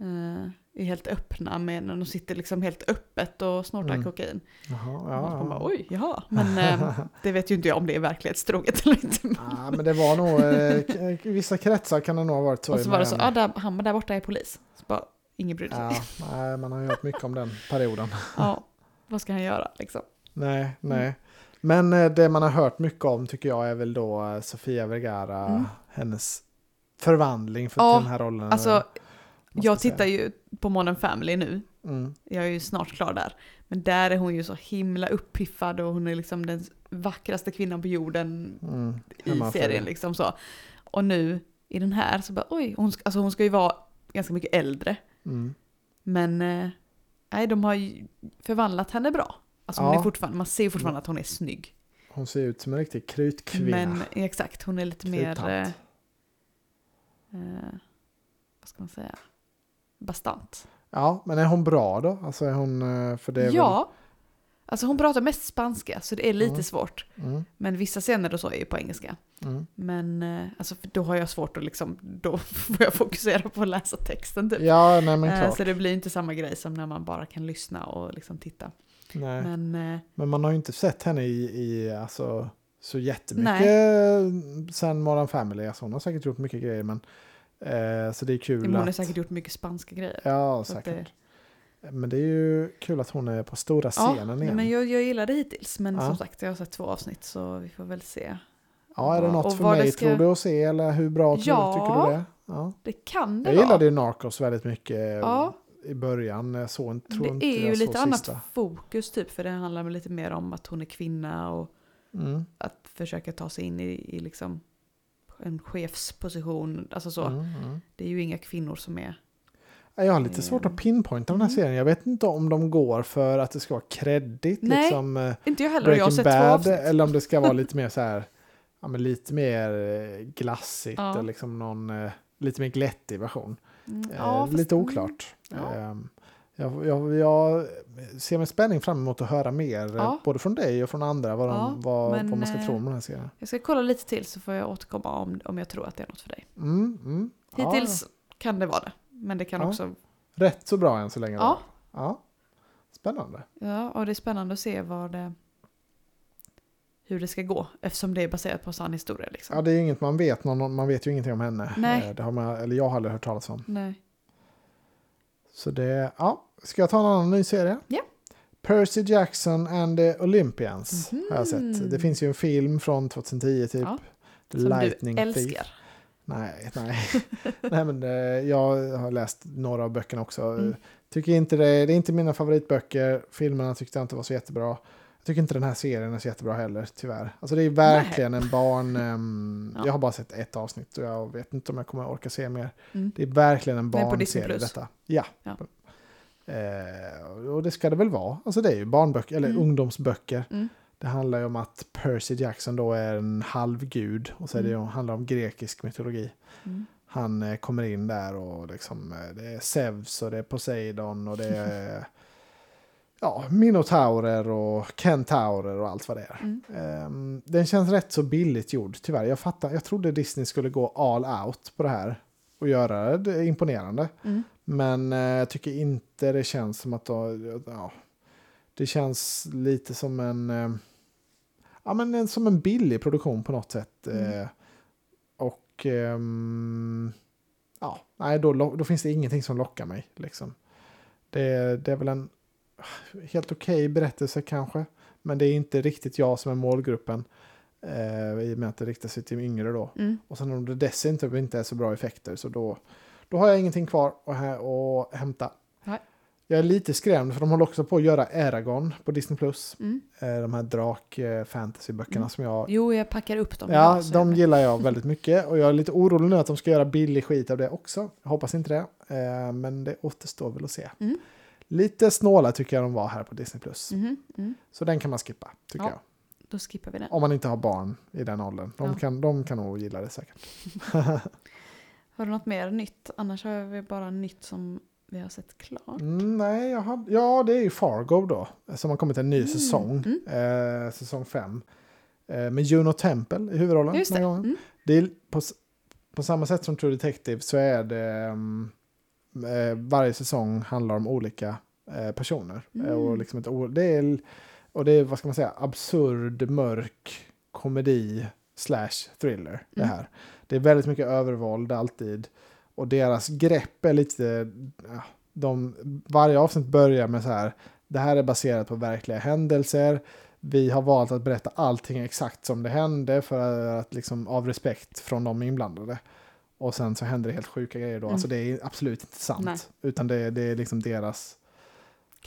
eh, är helt öppna med när de sitter liksom helt öppet och snortar Mm. kokain. Jaha, Och ja, man bara, oj, jaha. Men eh, det vet ju inte jag om det är verklighetstroget eller inte. ja, men det var nog, eh, i vissa kretsar kan det nog ha varit så och så var det så, ja, där, han där borta är polis. Så bara, ingen brydde sig. Ja, nej, man har ju hört mycket om den perioden. Ja, vad ska han göra liksom? Nej, nej. Men eh, det man har hört mycket om tycker jag är väl då eh, Sofia Vergara, Mm. hennes förvandling för Ja, till den här rollen. Alltså, jag säga. tittar ju på Modern Family nu. Mm, Jag är ju snart klar där. Men där är hon ju så himla uppiffad och hon är liksom den vackraste kvinnan på jorden mm, i serien liksom så. Och nu i den här så bara oj, hon ska, alltså hon ska ju vara ganska mycket äldre. Mm. Men eh, nej, de har ju förvandlat henne bra. Alltså hon Ja. är fortfarande, man ser fortfarande att hon är snygg. Hon ser ut som en riktig krutkvinna. Men exakt, hon är lite mer, Kruttant. Eh, vad ska man säga, bastant. Ja, men är hon bra då? Alltså är hon, eh, för det ja, alltså hon pratar mest spanska så det är lite Mm. svårt. väl... Mm, Men vissa scener och så är ju på engelska. mm. Men eh, alltså, då har jag svårt att liksom, då får jag fokusera på att läsa texten typ. Ja, nej men Eh, klart. Så det blir inte samma grej som när man bara kan lyssna och liksom titta. nej. Men... Men man har ju inte sett henne i, i alltså, så jättemycket Nej. sen Modern Family. Alltså, hon har säkert gjort mycket grejer men eh, så det är kul hon har att... säkert gjort mycket spanska grejer. Ja, Så säkert. Men det är ju kul att hon är på stora Ja, scenen igen. men jag, jag gillar det hittills. Men Ja. som sagt, jag har sett två avsnitt så vi får väl se. ja, är det Ja, något för mig det ska- tror du att se eller hur bra tror Ja. du, tycker du det? Ja. Det kan det Jag vara. gillade ju Narcos väldigt mycket Ja, i början. Jag inte- tror det inte är jag ju lite annat sista. fokus typ. För det handlar lite mer om att hon är kvinna och Mm. att försöka ta sig in i, i liksom en chefsposition. Alltså så. Mm, mm. Det är ju inga kvinnor som är... Ja, Jag har lite svårt att pinpointa den här Mm. serien. Jag vet inte om de går för att det ska vara kreddigt, Nej, liksom eh, Inte jag heller, jag har sett två Bad, avsnitt. eller om det ska vara lite mer så här, ja men lite mer eh, glassigt, Ja. eller liksom någon eh, lite mer glättig version. Mm, Eh, ja, fast- lite oklart. Ja. Ehm, jag, jag, jag ser med spänning fram emot att höra mer, Ja. både från dig och från andra, vad, de, Ja, vad, men, vad man ska eh, tro om den här serien. Jag ska kolla lite till så får jag återkomma om, om jag tror att det är något för dig. Mm, mm. Ja, Hittills kan det vara det. Men det kan Ja. också... rätt så bra än så länge. Ja. då. ja. Spännande. Ja, och det är spännande att se vad det... Hur det ska gå. Eftersom det är baserat på sann historia liksom. Ja, det är inget man vet, någon, man vet ju ingenting om henne. Nej. Eh, Det har man, eller jag har aldrig hört talas om. Nej. Så det, ja. Ska jag ta en annan ny serie? Ja. Percy Jackson and the Olympians har jag Mhm. sett. Det finns ju en film från 2010 typ. Ja, Som Lightning du Thief. älskar. Nej, nej. nej men eh, jag har läst några av böckerna också. Mm. Tycker inte det, det är inte mina favoritböcker. Filmerna tyckte jag inte var så jättebra. Jag tycker inte den här serien är så jättebra heller, tyvärr. Alltså det är verkligen en barn... ehm, Ja. Jag har bara sett ett avsnitt och jag vet inte om jag kommer orka se mer. Mm. Det är verkligen en barnserie detta. Ja. Ja. Eh, och det ska det väl vara. Alltså det är ju barnböcker, eller Mm. ungdomsböcker. Mm. Det handlar ju om att Percy Jackson då är en halvgud. Och så är det Mm. handlar om grekisk mytologi. Mm. Han eh, kommer in där och liksom, eh, det är Zeus och det är Poseidon och det är ja, minotaurer och kentaurer och allt vad det är. Mm. Ehm, den känns rätt så billigt gjord tyvärr. Jag, fattar, jag trodde Disney skulle gå all out på det här. Att göra det imponerande. Mm. Men eh, jag tycker inte det känns som att då, ja, det känns lite som en, eh, ja, men en, som en billig produktion på något sätt. Mm. Eh, och ehm, ja, nej, då, då finns det ingenting som lockar mig. Liksom. Det, det är väl en helt okej berättelse kanske. Men det är inte riktigt jag som är målgruppen. Eh, I och med att det riktar sig till yngre då. Mm. Och sen om det dessutom inte är så bra effekter så då, då har jag ingenting kvar att, att hämta. Nej. Jag är lite skrämd för de håller också på att göra Eragon på Disney+. Plus. Mm. Eh, De här drak eh, fantasyböckerna Mm. som jag... Jo, jag packar upp dem. Ja, idag, så de gillar jag väldigt mycket och jag är lite orolig nu att de ska göra billig skit av det också. Jag hoppas inte det, eh, men det återstår väl att se. Mm. Lite snåla tycker jag de var här på Disney+. Plus. Mhm, mm. Så den kan man skippa, tycker Ja. jag. Då skippar vi den. Om man inte har barn i den åldern. De, Ja. kan, de kan nog gilla det säkert. Har du något mer nytt? Annars har vi bara nytt som vi har sett klart. Mm, nej, jag har, ja det är ju Fargo då. Som har kommit en ny Mm, säsong. mm. Eh, säsong 5. Eh, med Juno Temple i huvudrollen. Just det. gången. Mm. det är på, på samma sätt som True Detective så är det mm, eh, varje säsong handlar om olika eh, personer. Mm. Och, liksom ett, det är, och det är, vad ska man säga, absurd, mörk komedi slash thriller. Det Mm. här. Det är väldigt mycket övervåld alltid. Och deras grepp är lite, ja, de, varje avsnitt börjar med så här, det här är baserat på verkliga händelser. Vi har valt att berätta allting exakt som det hände för att liksom av respekt från de inblandade. Och sen så händer det helt sjuka grejer då. Mm. Alltså det är absolut inte sant. Nej. Utan det, det är liksom deras...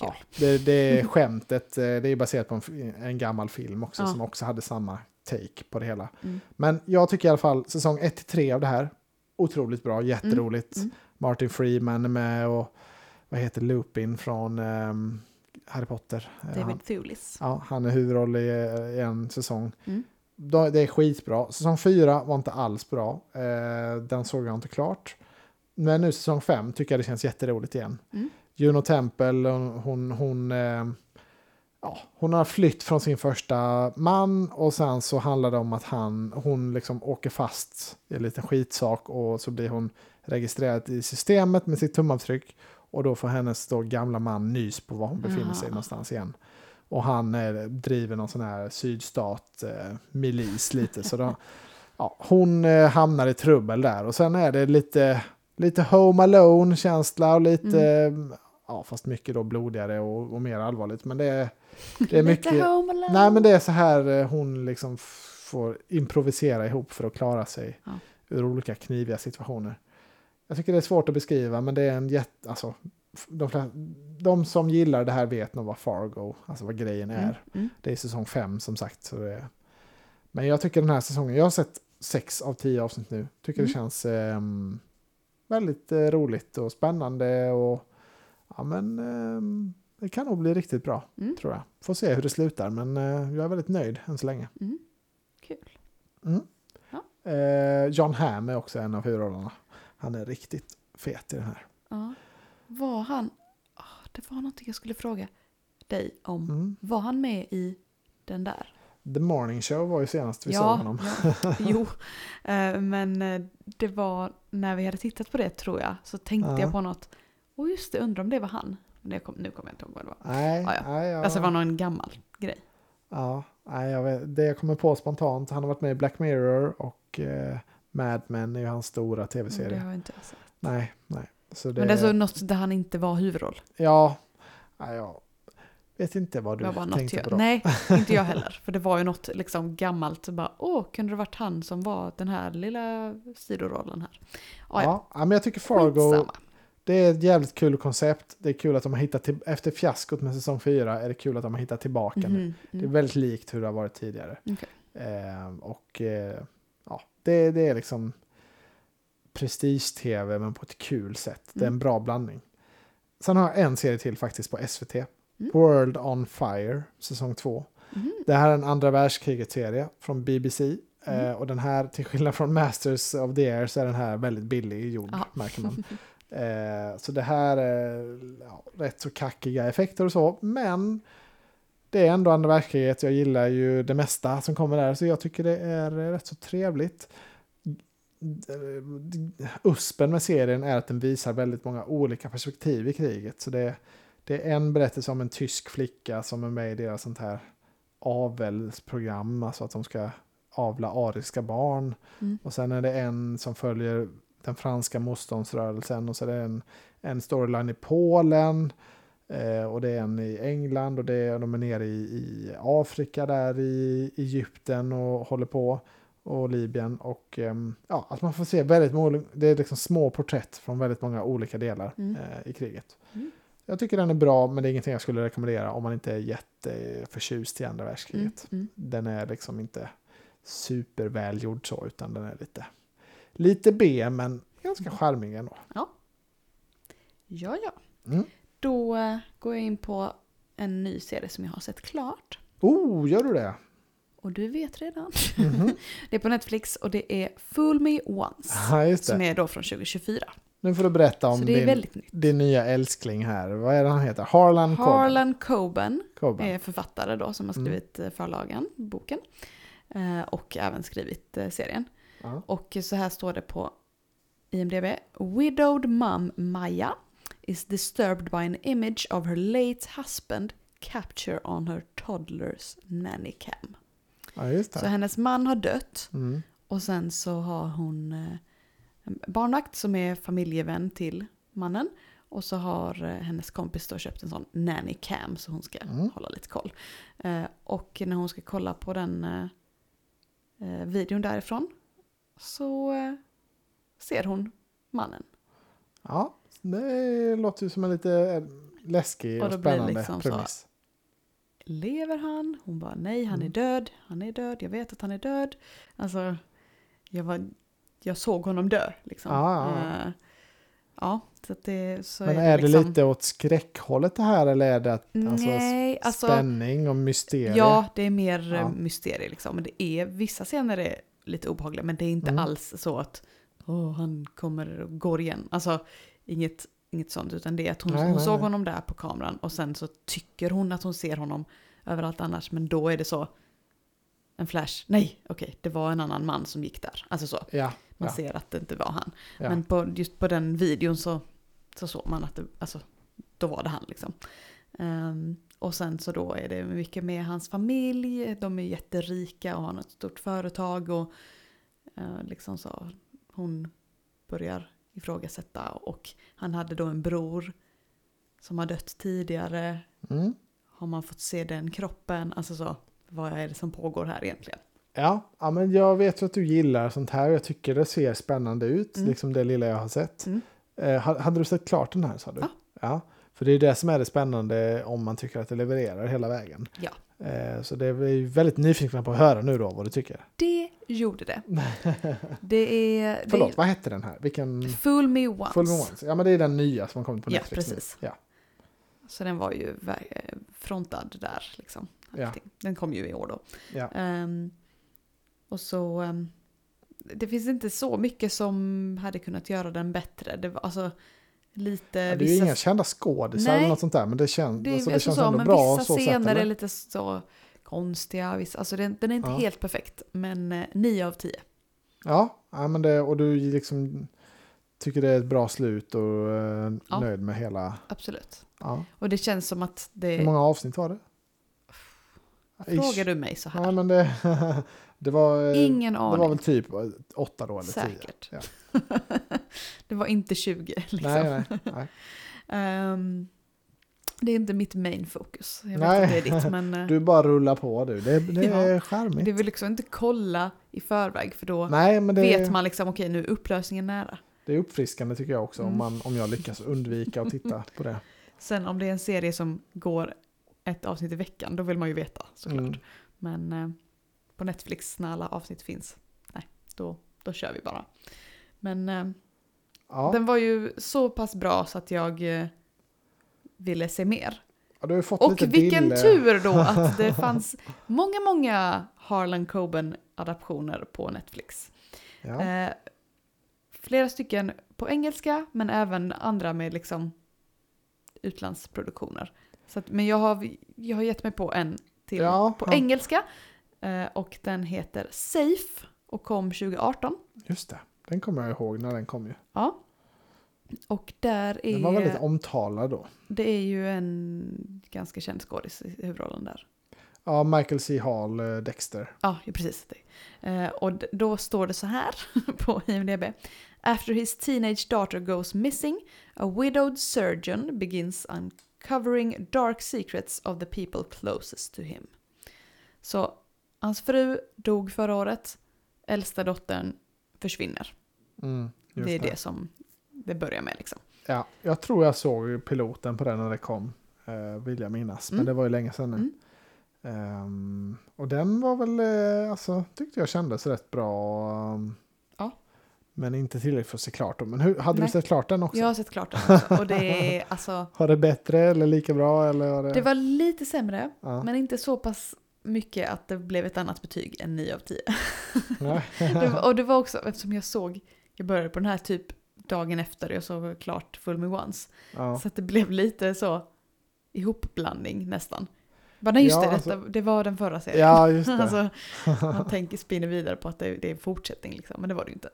Kul. Ja, det, det skämtet. eh, Det är baserat på en, en gammal film också Ja. som också hade samma take på det hela. Mm. Men jag tycker i alla fall säsong 1-3 av det här, otroligt bra, jätteroligt. Mm. Martin Freeman är med och vad heter Lupin från ehm, Harry Potter. Eh, Han, David Thewlis. ja, han är huvudroll i, i en säsong. Mm. Det är skitbra. Säsong 4 var inte alls bra. Eh, den såg jag inte klart. Men nu säsong 5 tycker jag det känns jätteroligt igen. Mm. Juno Temple, hon, hon, eh, ja, hon har flytt från sin första man och sen så handlar det om att han, hon liksom åker fast i en liten skitsak och så blir hon registrerad i systemet med sitt tumavtryck och då får hennes då gamla man nys på var hon befinner sig Ah. någonstans igen. Och han eh, driver någon sån här sydstat eh, lite. Så då, ja, hon eh, hamnar i trubbel där och sen är det lite, lite home alone-känsla och lite, Mm. Eh, ja fast mycket då blodigare och, och mer allvarligt. Men det är, det är mycket... Nej men det är så här eh, hon liksom får improvisera ihop för att klara sig Ja. ur olika kniviga situationer. Jag tycker det är svårt att beskriva men det är en jätte, alltså de, flesta, de som gillar det här vet nog vad Fargo, alltså vad grejen är. Mm. Mm. Det är säsong fem som sagt. Så det är... Men jag tycker den här säsongen, jag har sett sex av tio avsnitt nu. Tycker det Mm. känns ehm, väldigt eh, roligt och spännande och ja men ehm, det kan nog bli riktigt bra Mm. tror jag. Får se hur det slutar men eh, jag är väldigt nöjd än så länge. Mm. Kul. Mm. Ja. Eh, John Hamm är också en av huvudrollerna. Han är riktigt fet i den här. Ja. Var han... åh, det var något jag skulle fråga dig om. Mm. Var han med i den där? The Morning Show var ju senast vi såg honom. ja, jo. Eh, men det var när vi hade tittat på det tror jag. Så tänkte Ja. jag på något. Och just det, undrar om det var han. Men jag kom, nu kommer jag inte ihåg vad det var. Nej, Ja, ja. nej, ja. Alltså det var någon gammal grej. Ja, nej, jag vet, det jag kommer på spontant, han har varit med i Black Mirror och eh, Mad Men är ju hans stora Det tv-serie. har jag inte sett. Nej, nej. Så det, Men det är så något där han inte var huvudroll. Ja, nej, jag vet inte vad Det du bara tänkte jag, på då. Nej, inte jag heller. För det var ju något liksom gammalt. Så bara, åh, kunde det varit han som var den här lilla sidorollen här? Ja, ja. Ja, ja, men jag tycker Fargo, Skitsamma. Det är ett jävligt kul koncept. Det är kul att de har hittat, till, efter fiaskot med säsong fyra är det kul att de har hittat tillbaka nu. Mhm, Det är mm. väldigt likt hur det har varit tidigare. Okej. Eh, och eh, ja, det, det är liksom prestige-tv men på ett kul sätt. Det är en Mm. bra blandning. Sen har jag en serie till faktiskt på SVT. Mm. World on Fire, säsong 2. Mhm. Det här är en andra världskriget-serie från BBC. Eh, Mm. och den här, till skillnad från Masters of the Air, så är den här väldigt billig gjord, Ja. märker man. Eh, så det här är ja, rätt så kackiga effekter och så, men det är ändå andra världskriget. Jag gillar ju det mesta som kommer där, så jag tycker det är rätt så trevligt. uspen med serien är att den visar väldigt många olika perspektiv i kriget. Så det, det är en berättelse om en tysk flicka som är med i deras sånt här avelsprogram, alltså att de ska avla ariska barn. Mm. Och sen är det en som följer den franska motståndsrörelsen och så är det en, en storyline i Polen. Eh, och det är en i England och det är, de är nere i, i Afrika där i Egypten och håller på. Och Libyen och ehm, ja, att man får se väldigt många, det är liksom små porträtt från väldigt många olika delar Mm. eh, i kriget. Mm. Jag tycker den är bra men det är ingenting jag skulle rekommendera om man inte är jätteförtjust i andra världskriget. Mm. Den är liksom inte supervälgjord så, utan den är lite, lite B, men ganska charmig ändå. Ja, ja. Mm. Då eh, går jag in på en ny serie som jag har sett klart. Oh, gör du det? Och du vet redan. Mhm. Det är på Netflix och det är Fool Me Once. Ja, just Som är då från 2024. Nu får du berätta om din, din nya älskling här. Vad är det han heter? Harlan. Harlan Coben Coben. är författare då som har Mm. skrivit eh, förlagen, boken. Eh, Och även skrivit serien. Ja. Och så här står det på IMDB. Widowed mom Maya is disturbed by an image of her late husband capture on her toddler's nanny cam. ja, Så hennes man har dött Mm. och sen så har hon eh, en barnvakt som är familjevän till mannen. Och så har eh, hennes kompis då köpt en sån nanny cam så hon ska Mm. hålla lite koll. Eh, och när hon ska kolla på den eh, eh, videon därifrån så eh, ser hon mannen. Ja, det låter ju som en lite läskig Och och, spännande liksom så- premiss. Lever han? Hon bara nej, han är Mm. död. Han är död, jag vet att han är död. Alltså, jag, var, jag såg honom dö liksom. Ja, ja, ja. Eh, så att det, så Men är är det liksom, lite åt skräckhållet det här eller är det att, alltså, Nej, alltså- spänning och mysterium? Ja, det är mer Ja. ja. mysterie liksom. Men det är, vissa scener är lite obehagliga, men det är inte Mm. alls så att åh, han kommer och går igen. Alltså, inget, inget sånt, utan det är att hon, Nej, hon nej, såg nej. honom där på kameran och sen så tycker hon att hon ser honom överallt annars, men då är det så en flash, nej, okej, det var en annan man som gick där. Alltså så, Ja, man ja, ser att det inte var han. ja. Men på, just på den videon så, så såg man att det, alltså, då var det han liksom. Ehm, och sen så då är det mycket med hans familj, de är jätterika och har ett stort företag och eh, liksom så hon börjar ifrågasätta och han hade då en bror som har dött tidigare. Mm. Har man fått se den kroppen? Alltså så, vad är det som pågår här egentligen? Ja, ja, men jag vet ju att du gillar sånt här. Jag tycker det ser spännande ut, Mm. liksom det lilla jag har sett. Mm. Eh, ha- hade du sett klart den här sa du? Ja. ja. För det är det som är det spännande om man tycker att det levererar hela vägen. Ja. Eh, så det är vi väldigt nyfikna på att höra nu då vad du tycker. Det gjorde det. Det är... Förlåt, det vad hette den här? Vilken? är Fool Me Once. Full Moon Once. Ja, men det är den nya som har kommit på Ja, Netflix nu. precis. Ja, Så den var ju eh, frontad där liksom. Ja. Den kom ju i år då. ja. Ehm, och så, ehm, det finns inte så mycket som hade kunnat göra den bättre. Det var alltså lite Ja, det är ju vissa, inga kända skådisar eller något sånt där, men det, kän, det, alltså, det känns så, ändå men bra vissa så sätt, scener eller? är lite så konstiga. Vissa, alltså den, den är inte Ja. helt perfekt, men eh, 9 av 10. Ja, ja men det, och du liksom tycker det är ett bra slut och eh, Ja. nöjd med hela... Absolut. Ja. Och det känns som att det... Hur många avsnitt var det? Frågar du mig så här? Ja, men det, det var... eh, Ingen Det var väl typ åtta då eller tio. Säkert. Ja. det var inte 20 liksom. Nej, nej, nej. Ehm, det är inte mitt main focus. Jag Nej. vet det är ditt, men eh, Du bara rullar på du. Det, det Ja. är charmigt. det vill liksom inte kolla i förväg för då Nej, det, vet man liksom okej nu är upplösningen nära. det är uppfriskande tycker jag också om, Mm. man, om jag lyckas undvika att titta på det. Sen om det är en serie som går ett avsnitt i veckan då vill man ju veta såklart. Mm. Men eh, på Netflix när alla avsnitt finns, nej då, då kör vi bara. Men eh, Ja, den var ju så pass bra så att jag eh, ville se mer. ja, du har fått Och lite vilken dille. tur då att det fanns många, många Harlan Coben-adaptioner på Netflix. Ja. Eh, flera stycken på engelska, men även andra med liksom utlandsproduktioner. Så att, men jag har, jag har gett mig på en till Ja, på ja. engelska. Eh, och den heter Safe och kom 2018. Just det. Den kommer jag ihåg när den kom ju. Ja. Och där är... Den var väldigt omtalad då. Det är ju en ganska känd skådis i huvudrollen där. Ja, Michael C. Hall, eh, Dexter. Ja, precis. Det. Eh, och då står det så här på IMDB. After his teenage daughter goes missing, a widowed surgeon begins uncovering dark secrets of the people closest to him. Så hans fru dog förra året, äldsta dottern försvinner. Mm, Det är det som det börjar med liksom. Ja, jag tror jag såg piloten på den när det kom, eh, vill jag minnas. Men Mm. det var ju länge sedan nu. Ehm, och den var väl, eh, alltså, tyckte jag kändes rätt bra. um, Ja. Men inte tillräckligt för att se klart den. Men hur, hade Nej. du sett klart den också? Jag har sett klart den också. Och det är alltså, Var det bättre eller lika bra? Eller det... det var lite sämre, ja. men inte så pass mycket att det blev ett annat betyg än 9 av 10. Nej. Det var, och det var också, eftersom jag såg, jag började på den här typ dagen efter jag såg klart Full Me Once. ja. Så att det blev lite så ihopblandning nästan. Bara, nej just Ja, det, alltså- detta, det var den förra serien. ja, just det. Alltså, man tänker spinner vidare på att det, det är en fortsättning liksom, men det var det ju inte.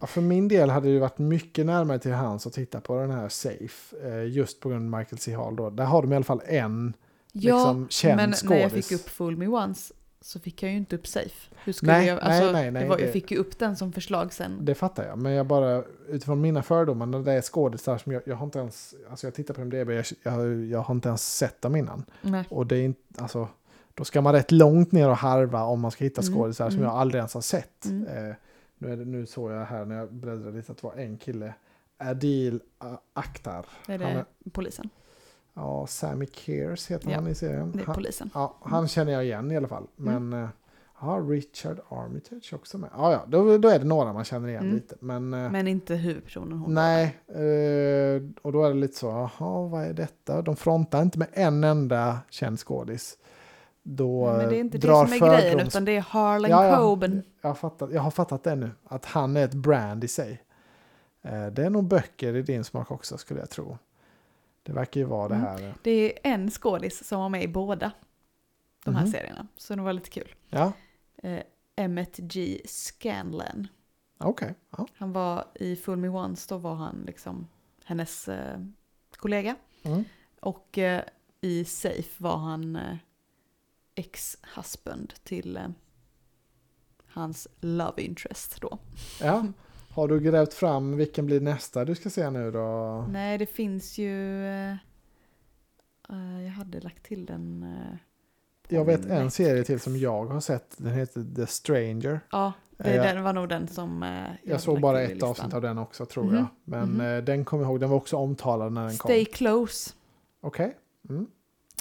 Ja, för min del hade det varit mycket närmare till hands att titta på den här Safe. eh, Just på grund av Michael C. Hall då. Där har de i alla fall en Ja, liksom, känd men skådis. när jag fick upp Full Me Once så fick jag ju inte upp Safe. Hur skulle Nej, jag, nej, alltså, nej, nej, det var, Jag fick ju upp den som förslag sen. Det fattar jag, men jag bara utifrån mina fördomar när det är skådisar som jag, jag har inte ens, alltså jag tittar på MDB, jag, jag, jag har inte ens sett dem innan. Nej. Och det är inte, alltså, då ska man rätt långt ner och harva om man ska hitta Mm, skådisar som mm. jag aldrig ens har sett. Mm. Eh, nu, det, nu såg jag här när jag bläddrade lite att det var en kille, Adil Akhtar. Är det Han är, polisen? Ja, Sammy Kears heter Ja, han i serien. Det är Han, polisen. ja, han känner jag igen i alla fall. Mm. Men eh, ja, Richard Armitage också med. Ja, ja, då, då är det några man känner igen Mm. lite. Men, eh, Men inte huvudpersonen hon. Nej, eh, och då är det lite så, jaha, vad är detta? De frontar inte med en enda känd skådis. Då men det är inte det som är grejen fördoms- utan det är Harlan Ja, ja. Coben. Jag, har fattat, jag har fattat det nu, att han är ett brand i sig. Det är nog böcker i din smak också, skulle jag tro. Det verkar ju vara Mm. det här. eh, Det är en skådis som var med i båda de här Mhm. serierna. Så det var lite kul. Ja, Eh, Emmet G. Scanlan. okej. Ja. Han var i Full Me Once, då var han liksom hennes eh, kollega. Mm. Och eh, i Safe var han eh, ex-husband till eh, hans love interest då. ja. Har du grävt fram vilken blir nästa du ska se nu då? Nej, det finns ju... Eh, eh, jag hade lagt till den... Eh, Jag vet en Netflix. serie till som jag har sett. Den heter The Stranger. Ja, det, Eh, den var nog den som... Jag Jag såg bara ett avsnitt av den också tror Mhm. jag. Men Mhm. eh, den kommer jag ihåg, den var också omtalad när den Stay kom. Close Okej. Mm.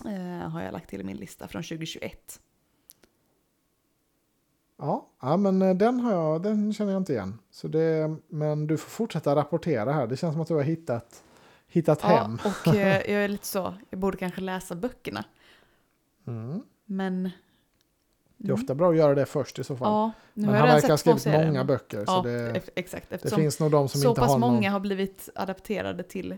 eh, har jag lagt till i min lista från 2021. Ja. ja, men eh, den, har jag, den känner jag inte igen. Så det, men du får fortsätta rapportera här. Det känns som att du har hittat, hittat Ja, hem. och eh, jag är lite så, jag borde kanske läsa böckerna. Mm. Men... Det är ofta bra att göra det först i så fall. Ja, nu men har han verkar ha skrivit många böcker. Ja, så det, exakt. det finns nog de som så inte pass har många någon... har blivit adapterade till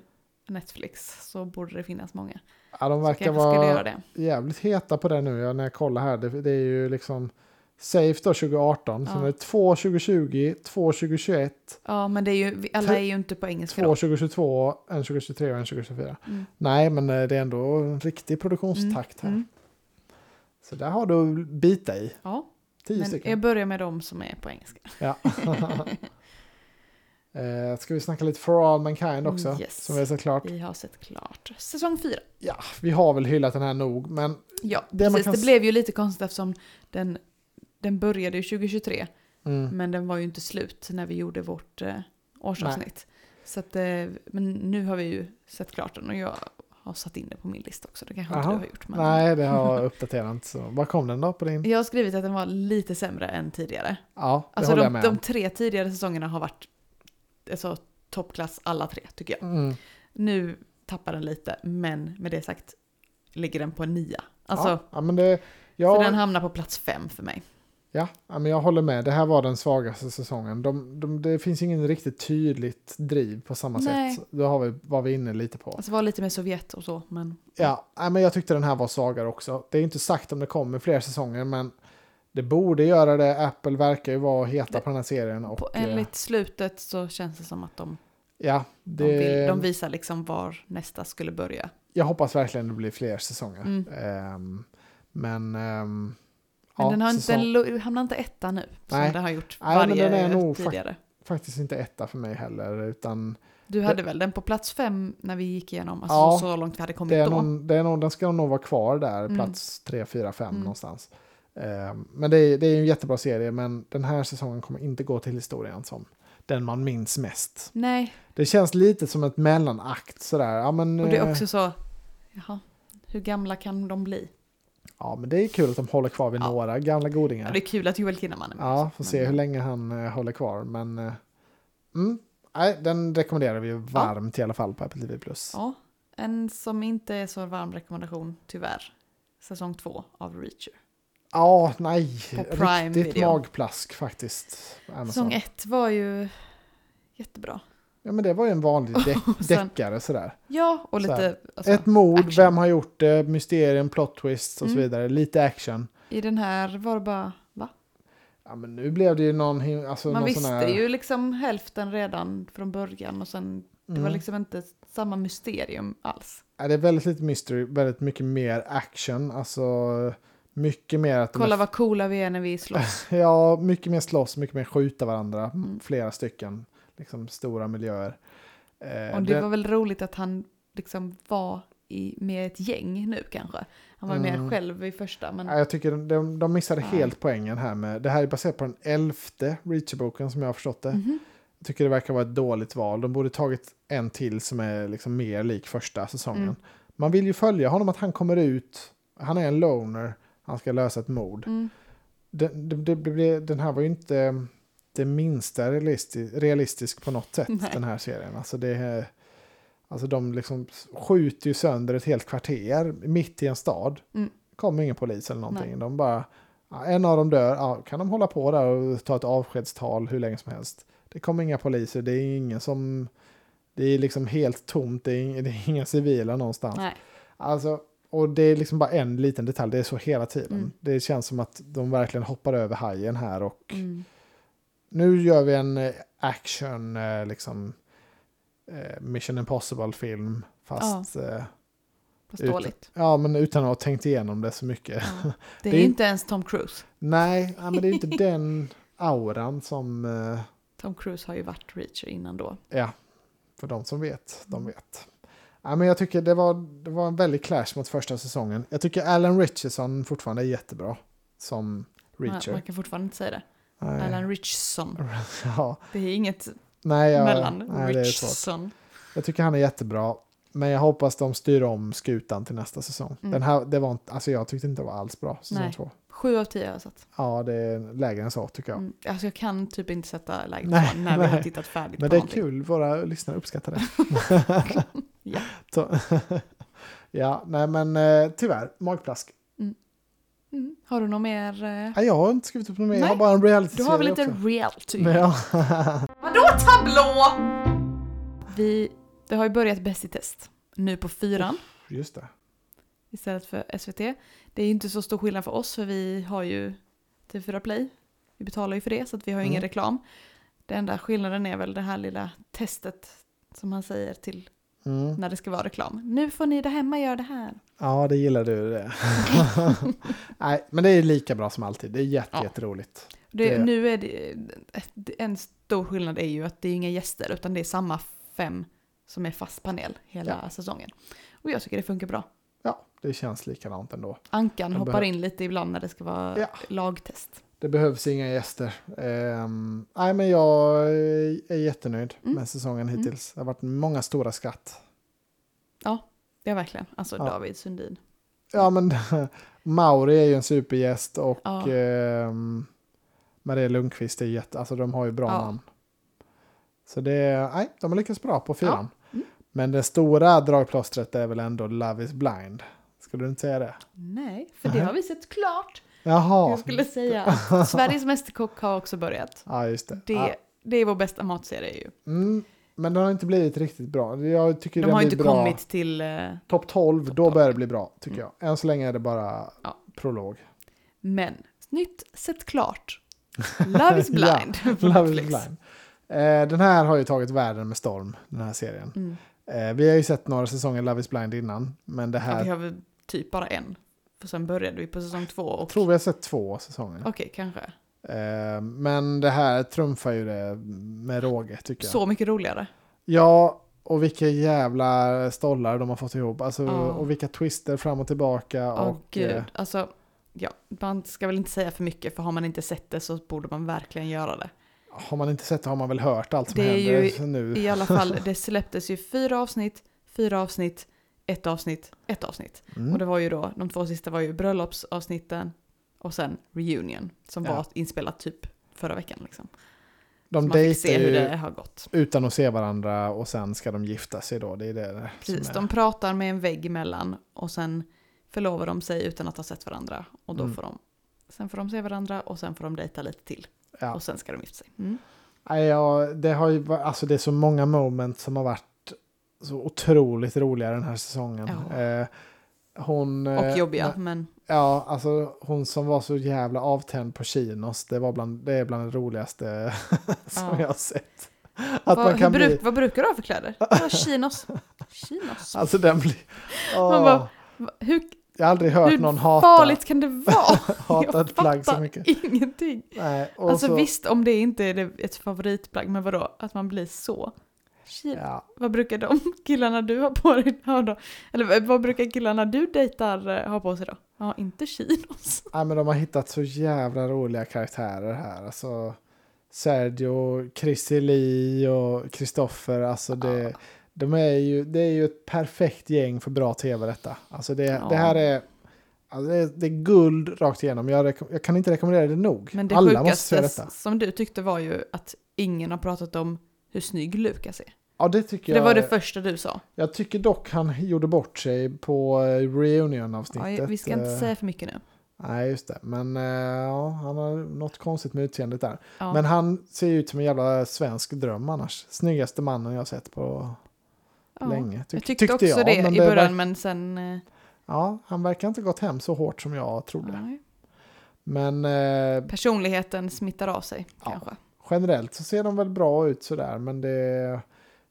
Netflix så borde det finnas många. Ja, de Så verkar vara jävligt heta på det nu. Ja, när jag kollar här. Det, det är ju liksom Safe då 2018. Sen Ja. är det två 2020, två 2021. Ja, men det är ju, alla är ju inte på engelska Två då. 2022, en 2023 och en 2024. Mm. Nej, men eh, det är ändå en riktig produktionstakt här. Mm. Så där har du bita i. Ja, Tio men stycken. jag börjar med de som är på engelska. Ja. eh, ska vi snacka lite For All Mankind också? Yes. Som vi har sett klart. Vi har sett klart. Säsong fyra. Ja, vi har väl hyllat den här nog, men Ja, Det precis. kan Det blev ju lite konstigt eftersom den, den började ju 2023. mm, Men den var ju inte slut när vi gjorde vårt eh, årsavsnitt. Så att, eh, men nu har vi ju sett klart den och jag har satt in det på min lista också. Det kanske inte Jaha. du har gjort. Men nej, det har jag uppdaterat inte. Så. Vad kom den då på din? Jag har skrivit att den var lite sämre än tidigare. Ja, det Alltså håller de, jag med de tre tidigare säsongerna har varit alltså, toppklass alla tre tycker jag. Mm. Nu tappar den lite, men med det sagt ligger den på en nia. Alltså, ja, ja, men det, så ja, den hamnar på plats fem för mig. Ja, men jag håller med. Det här var den svagaste säsongen. De, de, det finns ingen riktigt tydligt driv på samma Nej. sätt. Det har vi, var vi inne lite på. Alltså var lite med Sovjet och så, men Ja, men jag tyckte den här var svagare också. Det är inte sagt om det kommer fler säsonger, men Det borde göra det. Apple verkar ju vara heta Det- på den här serien. Och, På, eh, enligt slutet så känns det som att de, ja, de, det, vill, de visar liksom var nästa skulle börja. jag hoppas verkligen det blir fler säsonger. Mm. Ehm, men ehm, Men ja, den har inte, säsong- lo- hamnar inte etta nu, som Nej. det har gjort Nej, men varje den är nog tidigare. faktiskt inte etta för mig heller. Utan Du hade väl den på plats fem när vi gick igenom, alltså Ja, så långt vi hade kommit det är då. någon, det är någon, den ska nog vara kvar där, Mm. plats 3, 4, 5 Mm. någonstans. Ehm, men det är, det är en jättebra serie, men den här säsongen kommer inte gå till historien som den man minns mest. Nej, Det känns lite som ett mellanakt sådär. Ja, men, och det är eh, också så, jaha, hur gamla kan de bli? Ja, men det är kul att de håller kvar vid Ja. några gamla Ja, godingar. det är kul att Joel Kinnaman är med. Ja, får men- se hur länge han eh, håller kvar. Men eh, mm, nej, den rekommenderar vi varmt i alla fall på Apple TV+. Ja, en som inte är så varm rekommendation, tyvärr. Säsong två av Reacher. Ja, nej. På Prime Riktigt Video. magplask faktiskt. Amazon. Säsong ett var ju jättebra. Ja, men det var ju en vanlig dä- sen- deckare sådär. Ja, och Så lite alltså, Ett mord, action. vem har gjort det, mysterium, plot twists och så Mm. vidare. Lite action. I den här var det bara, va? Ja, men nu blev det ju någon, alltså, Man någon visste här... ju liksom hälften redan från början och sen, det var Mm. liksom inte samma mysterium alls. Ja, det är väldigt lite mystery, väldigt mycket mer action. Alltså mycket mer att Kolla är, vad coola vi är när vi slåss. Ja, mycket mer slåss, mycket mer skjuta varandra. Mm. Flera stycken, liksom stora miljöer. Eh, Och det det- var väl roligt att han liksom var i, med ett gäng nu kanske. Han var Mm. mer själv i första men Ja, jag tycker de, de, de missade Ja. helt poängen här med, det här är baserat på den elfte Reacher-boken som jag har förstått det. Mhm. Jag tycker det verkar vara ett dåligt val. De borde tagit en till som är liksom mer lik första säsongen. Mm. Man vill ju följa honom att han kommer ut, han är en loner, han ska lösa ett mord. Mm. Den, blev- den här var ju inte det minsta realistisk, realistisk på något sätt, Nej. den här serien. Alltså, det, är- alltså de liksom skjuter ju sönder ett helt kvarter mitt i en stad. Mm. Kommer ingen polis eller någonting. Nej. De bara, en av dem dör, ja, kan de hålla på där och ta ett avskedstal hur länge som helst. Det kommer inga poliser, det är ingen som... Det är liksom helt tomt, det är, det är inga civila någonstans. Nej. Alltså, och det är liksom bara en liten detalj, det är så hela tiden. Mm. Det känns som att de verkligen hoppar över hajen här och Mm. Nu gör vi en eh, action, eh, liksom eh, Mission Impossible-film. Fast, ja. Fast Ut- dåligt. ja, men utan att ha tänkt igenom det så mycket. Ja. Det är Det är inte ens Tom Cruise. Nej, ja, men det är inte den auran som, Tom Cruise har ju varit Reacher innan då. ja, för de som vet, de vet. Ja, men jag tycker det var, det var en väldig clash mot första säsongen. Jag tycker Alan Richardson fortfarande är jättebra som Man, Reacher. man kan fortfarande inte säga det. Nej. Alan Richson. Ja, Det är inget nej, jag, mellan nej, är. Richson. Jag tycker han är jättebra. Men jag hoppas de styr om skutan till nästa säsong. Mm. Den här, det var inte, alltså jag tyckte inte det var alls bra, säsong Nej. två. Sju av tio har jag satt. Ja, det är lägre än så tycker jag. Mm. Alltså jag kan typ inte sätta läget Nej, på när vi har tittat färdigt Men på det är någonting. kul, våra lyssnare uppskattar det. Ja. Så, ja, nej men eh, tyvärr, magplask. Mm. Har du något mer? eh? Nej, jag har inte skrivit upp något mer, jag Nej. har bara en reality Du har väl lite också. reality? Ja. Vadå tablå? Vi, det har ju börjat Bäst i test. Nu på fyran Just det. istället för SVT. Det är ju inte så stor skillnad för oss för vi har ju TV4 Play. Vi betalar ju för det så att vi har ju ingen Mm. reklam. Det enda skillnaden är väl det här lilla testet som man säger till Mm. när det ska vara reklam. Nu får ni där hemma göra det här. Ja, det gillar du det. nej, men det är lika bra som alltid. Det är jätte, Ja. jätteroligt. Det, Det- Nu är det, en stor skillnad är ju att det är inga gäster utan det är samma fem som är fast panel hela Ja. säsongen. Och jag tycker det funkar bra. Ja, det känns likadant ändå. Ankan Jag hoppar behöver- in lite ibland när det ska vara Ja. lagtest. Det behövs inga gäster. Ehm, nej, men jag är jättenöjd Mm. med säsongen Mm. hittills. Det har varit många stora skratt. Ja, verkligen. Alltså Ja. David Sundin. Ja, men Mauri är ju en supergäst och Ja. ehm, Maria Lundqvist är jätte... Alltså de har ju bra Ja. namn. Så det. Nej, de har lyckats bra på fyran. Mm. Men det stora dragplåstret är väl ändå Love is blind. Skulle du inte säga det? Nej, för det har vi sett klart. Jaha. Jag skulle säga Sveriges Mästerkock har också börjat. Ja, just det. Det, Ja. det är vår bästa matserie ju. Mm, men den har inte blivit riktigt bra. Jag tycker De har inte bra. kommit till... eh, Topp 12, Topp då 12. börjar det bli bra tycker Mm. jag. Än så länge är det bara Ja. prolog. Men Nytt, sett klart. Love is blind. på Love is blind. Eh, den här har ju tagit världen med storm, den här serien. Mm. Eh, vi har ju sett några säsonger Love is blind innan, men det Ja, här vi har väl typ bara en. För sen började vi på säsong två. Och... jag tror vi har sett två säsonger. Okej, kanske. Eh, men det här trumfar ju det med råge tycker jag. Så mycket roligare. Ja, och vilka jävla stollar de har fått ihop. Alltså, Ja. Och vilka twister fram och tillbaka. Åh och, gud, eh, alltså. Ja, man ska väl inte säga för mycket för har man inte sett det så borde man verkligen göra det. har man inte sett det har man väl hört allt som Det är händer ju nu. I alla fall, det släpptes ju fyra avsnitt, fyra avsnitt, ett avsnitt, ett avsnitt. Mm. Och det var ju då, de två sista var ju bröllopsavsnitten och sen reunion som Ja. var inspelat typ förra veckan. Liksom. de Så man fick dejtar se hur ju det har gått. utan att se varandra och sen ska de gifta sig då. Det är det Precis, är. de pratar med en vägg emellan och sen förlovar de sig utan att ha sett varandra. Och då Mm. får de, sen får de se varandra och sen får de dejta lite till. Ja. Och sen ska de gifta sig. Mm. Ja, det, har ju, alltså det är så många moment som har varit så otroligt roliga den här säsongen. Ja. Eh, hon, Och eh, jobbiga, men- Ja, alltså hon som var så jävla avtänd på chinos, det, var bland, det är bland det roligaste som Ja. jag har sett. Att vad, man hur kan bruk, bli... vad brukar du ha för kläder? Chinos. Chinos. Alltså den blir... Åh, Man bara, Hur, jag har aldrig hört hur någon hata, farligt kan det vara? hata ett plagg så mycket. ingenting. Nej, Alltså så, visst, om det inte är ett favoritplagg, men vadå? Att man blir så? Shit. Ja, Vad brukar de killarna du har på dig ha då? Eller vad brukar killarna du dejtar eh, ha på sig då? Ja, inte chinos. nej, men de har hittat så jävla roliga karaktärer här. Alltså, Sergio, Chrissy Lee och Kristoffer, alltså det... Ja. De är ju, det är ju ett perfekt gäng för bra tv detta. Alltså det, Ja. det här är, alltså det, är, det är guld rakt igenom. Jag, jag kan inte rekommendera det nog. Men det Alla måste se detta. som du tyckte var ju att ingen har pratat om hur snygg Lukas är. Ja, det tycker För det jag. var det första du sa. Jag tycker dock han gjorde bort sig på eh, reunion-avsnittet. Ja, vi ska inte Eh, säga för mycket nu. Nej, just det. Men eh, ja, han har något konstigt med utseendet där. Ja. Men han ser ut som en jävla svensk dröm annars. Snyggaste mannen jag har sett på ja. länge. Tyck- Jag tyckte också jag, det i början, verk- men sen... Ja, han verkar inte gått hem så hårt som jag trodde. nej. Men eh, Personligheten smittar av sig, Ja. kanske. Generellt så ser de väl bra ut sådär, men det,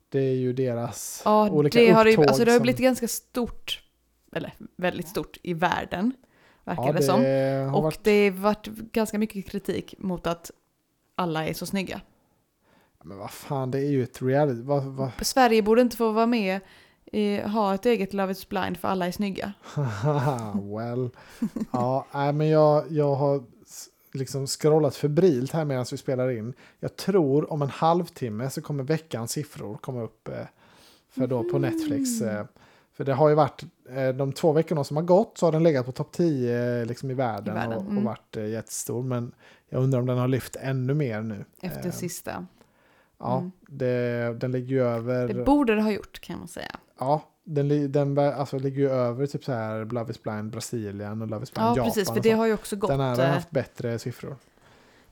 det är ju deras Ja, olika det har, det, upptåg alltså det har som- blivit ganska stort, eller väldigt stort i världen, verkar ja, det som. har Och varit, det har varit ganska mycket kritik mot att alla är så snygga. Men vad fan, det är ju ett reality. Vad, vad, Sverige borde inte få vara med, i, ha ett eget Love is blind för alla är snygga. well. Ja, nej, men jag, jag har liksom scrollat febrilt här medan vi spelar in. Jag tror om en halvtimme så kommer veckans siffror komma upp eh, för då på Netflix. Eh, för det har ju varit, eh, de två veckorna som har gått så har den legat på topp 10 liksom i världen, I världen, och, och mm. varit jättestor. Men jag undrar om den har lyft ännu mer nu. Efter sista. Ja, Mm. det, den ligger ju över... Det borde det ha gjort kan man säga. Ja, den, den alltså, ligger ju över typ så här Love is blind Brasilien och Love is blind Ja, Japan. precis, för det så. har ju också gått. Den här har eh, haft bättre siffror.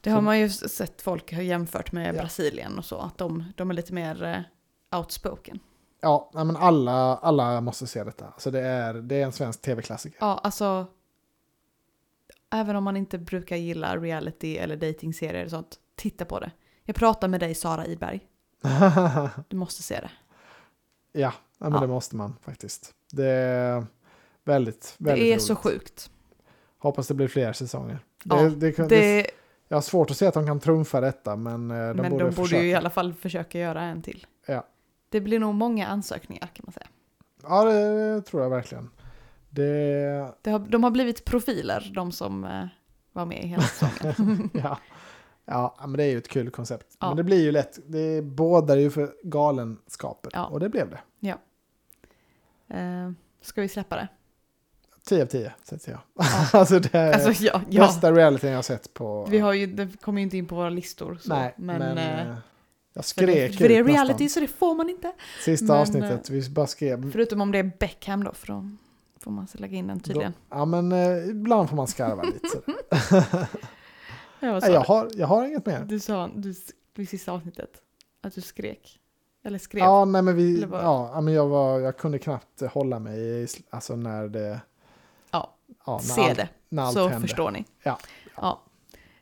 Det har så- man ju sett folk har jämfört med Ja. Brasilien och så, att de, de är lite mer eh, outspoken. Ja, men alla, alla måste se detta. Alltså det, är, det är en svensk tv-klassiker. Ja, alltså. Även om man inte brukar gilla reality eller datingserier och sånt, titta på det. Jag pratar med dig Sara Iberg, du måste se det. Ja, men Ja. det måste man faktiskt. Det är väldigt, Det väldigt är roligt. så sjukt. Hoppas det blir fler säsonger. Det, Ja, det, kan- det, Det, jag har svårt att se att de kan trumfa detta, men eh, de men borde de borde ju i alla fall försöka göra en till. Ja. Det blir nog många ansökningar kan man säga. Ja, det tror jag verkligen. Det, Det har, de har blivit profiler, de som eh, var med i hela säsongen. ja. Ja, men det är ju ett kul koncept. Ja. Men det blir ju lätt, det bådar ju för galenskaper. Ja. Och det blev det. eh, ska vi släppa det? 10 av 10, säger jag. Ja. alltså det är Alltså ja, ja. bästa realityn jag har sett på... Vi har ju, det kommer ju inte in på våra listor. Så, Nej, men, men, eh, eh, jag för det, skrek för det är reality nästan. så det får man inte. Sista men, avsnittet, vi bara skrev... Förutom om det är Beckham då, för då får man lägga in den tydligen. Då, ja, men eh, ibland får man skarva lite. Ja, sa Nej, jag, har, jag har inget mer. Du sa du, vid sista avsnittet att du skrek. Eller skrev. Ja, nej, men vi, ja, ja, men jag, var, jag kunde knappt hålla mig i, alltså när det... Ja. ja, se allt- det. så händer. förstår ni. Ja. ja.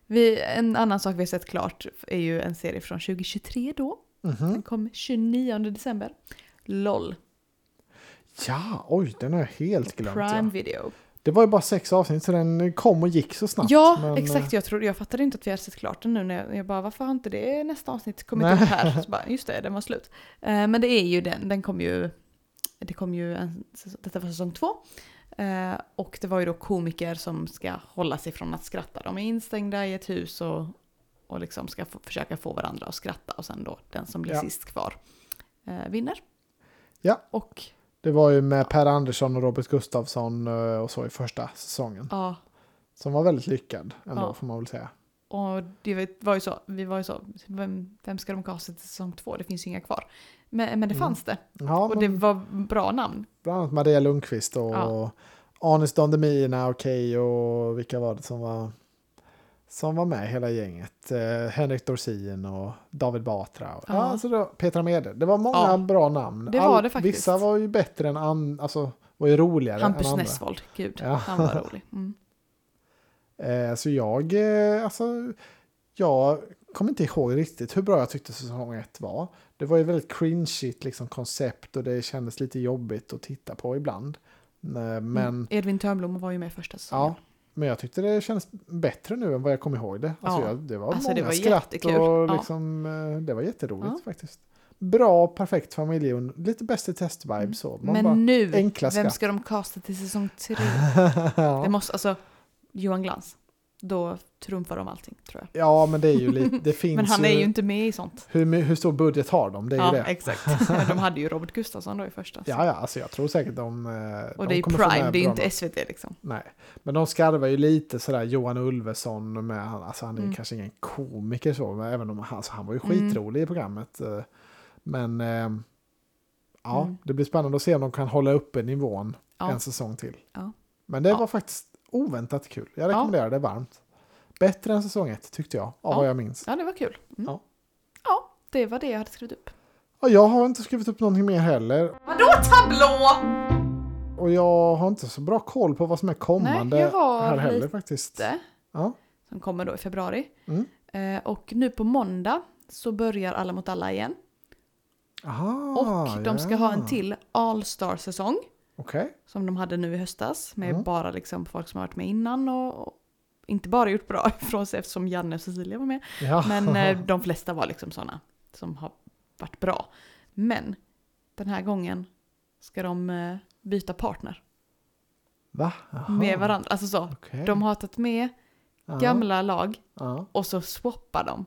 Vi, en annan sak vi har sett klart är ju en serie från 2023 då. Mhm. Den kom 29 december. LOL. Ja, oj, den har jag helt glömt. Prime Ja. Video. Det var ju bara sex avsnitt så den kom och gick så snabbt. Ja, men, exakt. Jag, trodde, jag fattade inte att vi hade sett klart den nu. När jag, jag bara, varför har inte det nästa avsnitt kommit upp här? Så bara, just det, den var slut. Eh, men det är ju den. Den kom ju, det kom ju en, detta var säsong två. Eh, och det var ju då komiker som ska hålla sig från att skratta. De är instängda i ett hus och, och liksom ska få, försöka få varandra att skratta. Och sen då den som blir Ja. sist kvar eh, vinner. Ja. Och Det var ju med Per Andersson och Robert Gustafsson eh, och så i första säsongen. ja, Som var väldigt lyckad ändå Ja. får man väl säga. Och det var ju så, vi var ju så, vem, vem ska de casta till säsong två? Det finns ju inga kvar. Men, men det Mm. fanns det. Ja, Och men det var bra namn. bland annat Maria Lundqvist och Ja. Anis Don Demina, okej och vilka var det som var som var med hela gänget. Eh, Henrik Dorsin och David Batra. Och, ja. Alltså var Petra Mede. Det var många Ja. bra namn. Det var det faktiskt. Vissa var ju bättre än andra, alltså var ju roligare Hampus än andra. Nessvold, gud, Ja. han var rolig. Mm. Eh, så jag, eh, alltså, jag kommer inte ihåg riktigt hur bra jag tyckte säsong ett var. Det var ju väldigt cringeigt liksom, koncept och det kändes lite jobbigt att titta på ibland. Eh, Men, Mm. Edvin Törnblom var ju med första säsongen. ja, men jag tyckte det kändes bättre nu än vad jag kom ihåg det. Alltså, Ja. jag, det var Alltså, många det var skratt jättekul. och Ja. liksom, eh, det var jätteroligt Ja. faktiskt. Bra, perfekt familj lite bäst i test-vibe så. Man Men bara, nu, vem ska de casta till säsong tre? ja. Det måste, alltså, Johan Glans. Då trumfar de allting, tror jag. ja, men det är ju lite, det finns Men han är ju inte med i sånt. Hur, hur stor budget har de? Det är Ja, ju det. exakt. de hade ju Robert Gustafsson då i första. så. Ja, ja, alltså jag tror säkert de... eh, Och de det är ju Prime, det är ju inte. SVT liksom. Nej, men de skarvar ju lite sådär Johan Ulveson med, han- alltså han är ju Mm. kanske ingen komiker så, men även om han, alltså han var ju Mm. skitrolig i programmet. eh, Men eh, ja, Mm. det blir spännande att se om de kan hålla uppe nivån Ja. en säsong till. Ja. Men det Ja. var faktiskt oväntat kul. Jag rekommenderar det varmt. Bättre än säsong ett tyckte jag, av Ja. vad jag minns. Ja, det var kul. Mm. Ja. ja, det var det jag hade skrivit upp. Och jag har inte skrivit upp någonting mer heller. Vadå tablå? Och jag har inte så bra koll på vad som är kommande Nej, jag har här heller lite. faktiskt. Ja. som kommer då i februari. Mm. Eh, och nu på måndag så börjar Alla mot alla igen. Aha, Och de ska ja. ha en till All-star-säsong. Okej. Som de hade nu i höstas. Med Mm. bara liksom folk som har varit med innan. Och, och inte bara gjort bra ifrån sig eftersom Janne och Cecilia var med. Ja. Men eh, de flesta var liksom sådana som har varit bra. Men den här gången ska de eh, byta partner Va? Jaha, med varandra. Alltså så. okej. De har tagit med Ja, gamla lag Ja, och så swappar de.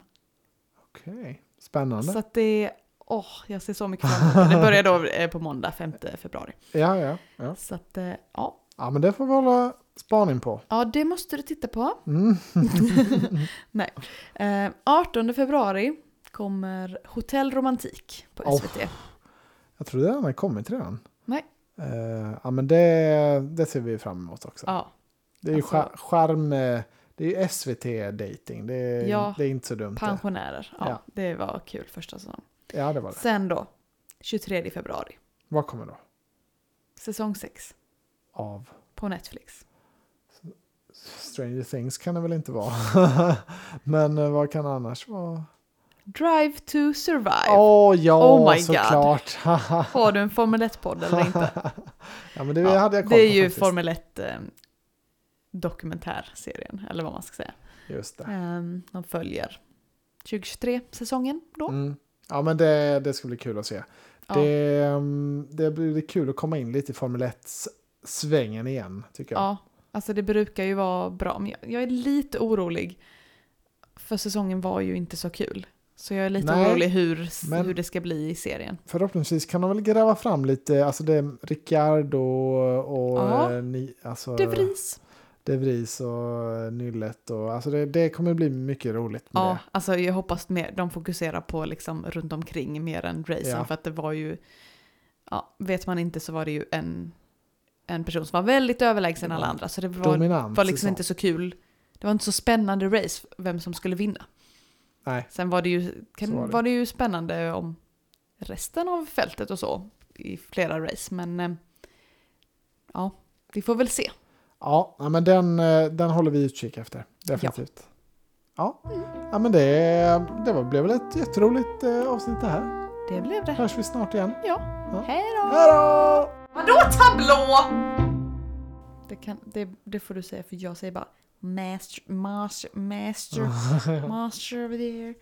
okej. Spännande. Så att det åh, jag ser så mycket fram emot det. Börjar då eh, på måndag 5 februari. Ja, ja, ja. Så att, eh, ja. Ja, men det får vi hålla spaning på. Ja, det måste du titta på. Mm. Nej. Eh, 18 februari kommer Hotell Romantik på Oh. SVT. Jag tror det har kommit redan. Nej. Eh, ja, men det, det ser vi fram emot också. Ja, det är ju alltså- Det är ju SVT-dating. Det, är- Ja, det är inte så dumt. pensionärer. Ja, Ja. det var kul första säsongen. Ja, det var det. Sen då, 23 februari, Vad kommer då? säsong 6 Av på Netflix. Stranger Things kan det väl inte vara. men eh, vad kan annars vara? Drive to Survive. Åh ja, Oh my såklart. Har du en Formel 1-podd eller inte? ja, men det Ja, hade jag koll det är på ju faktiskt. Formel 1 eh, dokumentärserien, eller vad man ska säga. Just det. Um, de följer 2023-säsongen då. Mm. Ja, men det, det ska bli kul att se. Ja. Det, mm, det blir kul att komma in lite i Formel 1-svängen igen, tycker jag. Ja, alltså det brukar ju vara bra. Men jag, jag är lite orolig. För säsongen var ju inte så kul. Så jag är lite Nej, orolig hur, hur det ska bli i serien. Förhoppningsvis kan de väl gräva fram lite, alltså det är Ricciardo och Ja. eh, ni, alltså, De Vries. De Vries och Nyllet och alltså det, det kommer bli mycket roligt med Ja, det. alltså jag hoppas mer, de fokuserar på liksom runt omkring mer än racen. Ja. För att det var ju, ja, vet man inte så var det ju en, en person som var väldigt överlägsen alla var andra. Så det var, Dominant var liksom säsong. inte så kul. Det var inte så spännande race vem som skulle vinna. Nej, Sen var det ju, Så kan, var var, det. det. ju spännande om resten av fältet och så i flera race. Men eh, ja, vi får väl se. Ja, ja, men den, eh, den håller vi utkik efter. Definitivt. Ja, ja men det, det var, blev väl ett jätteroligt eh, avsnitt det här. Det blev det. Hörs vi snart igen. Ja. Ja. Hej då! Hej då! Vadå tablå? Det, kan, det, det får du säga för jag säger bara master, master, master, master over there.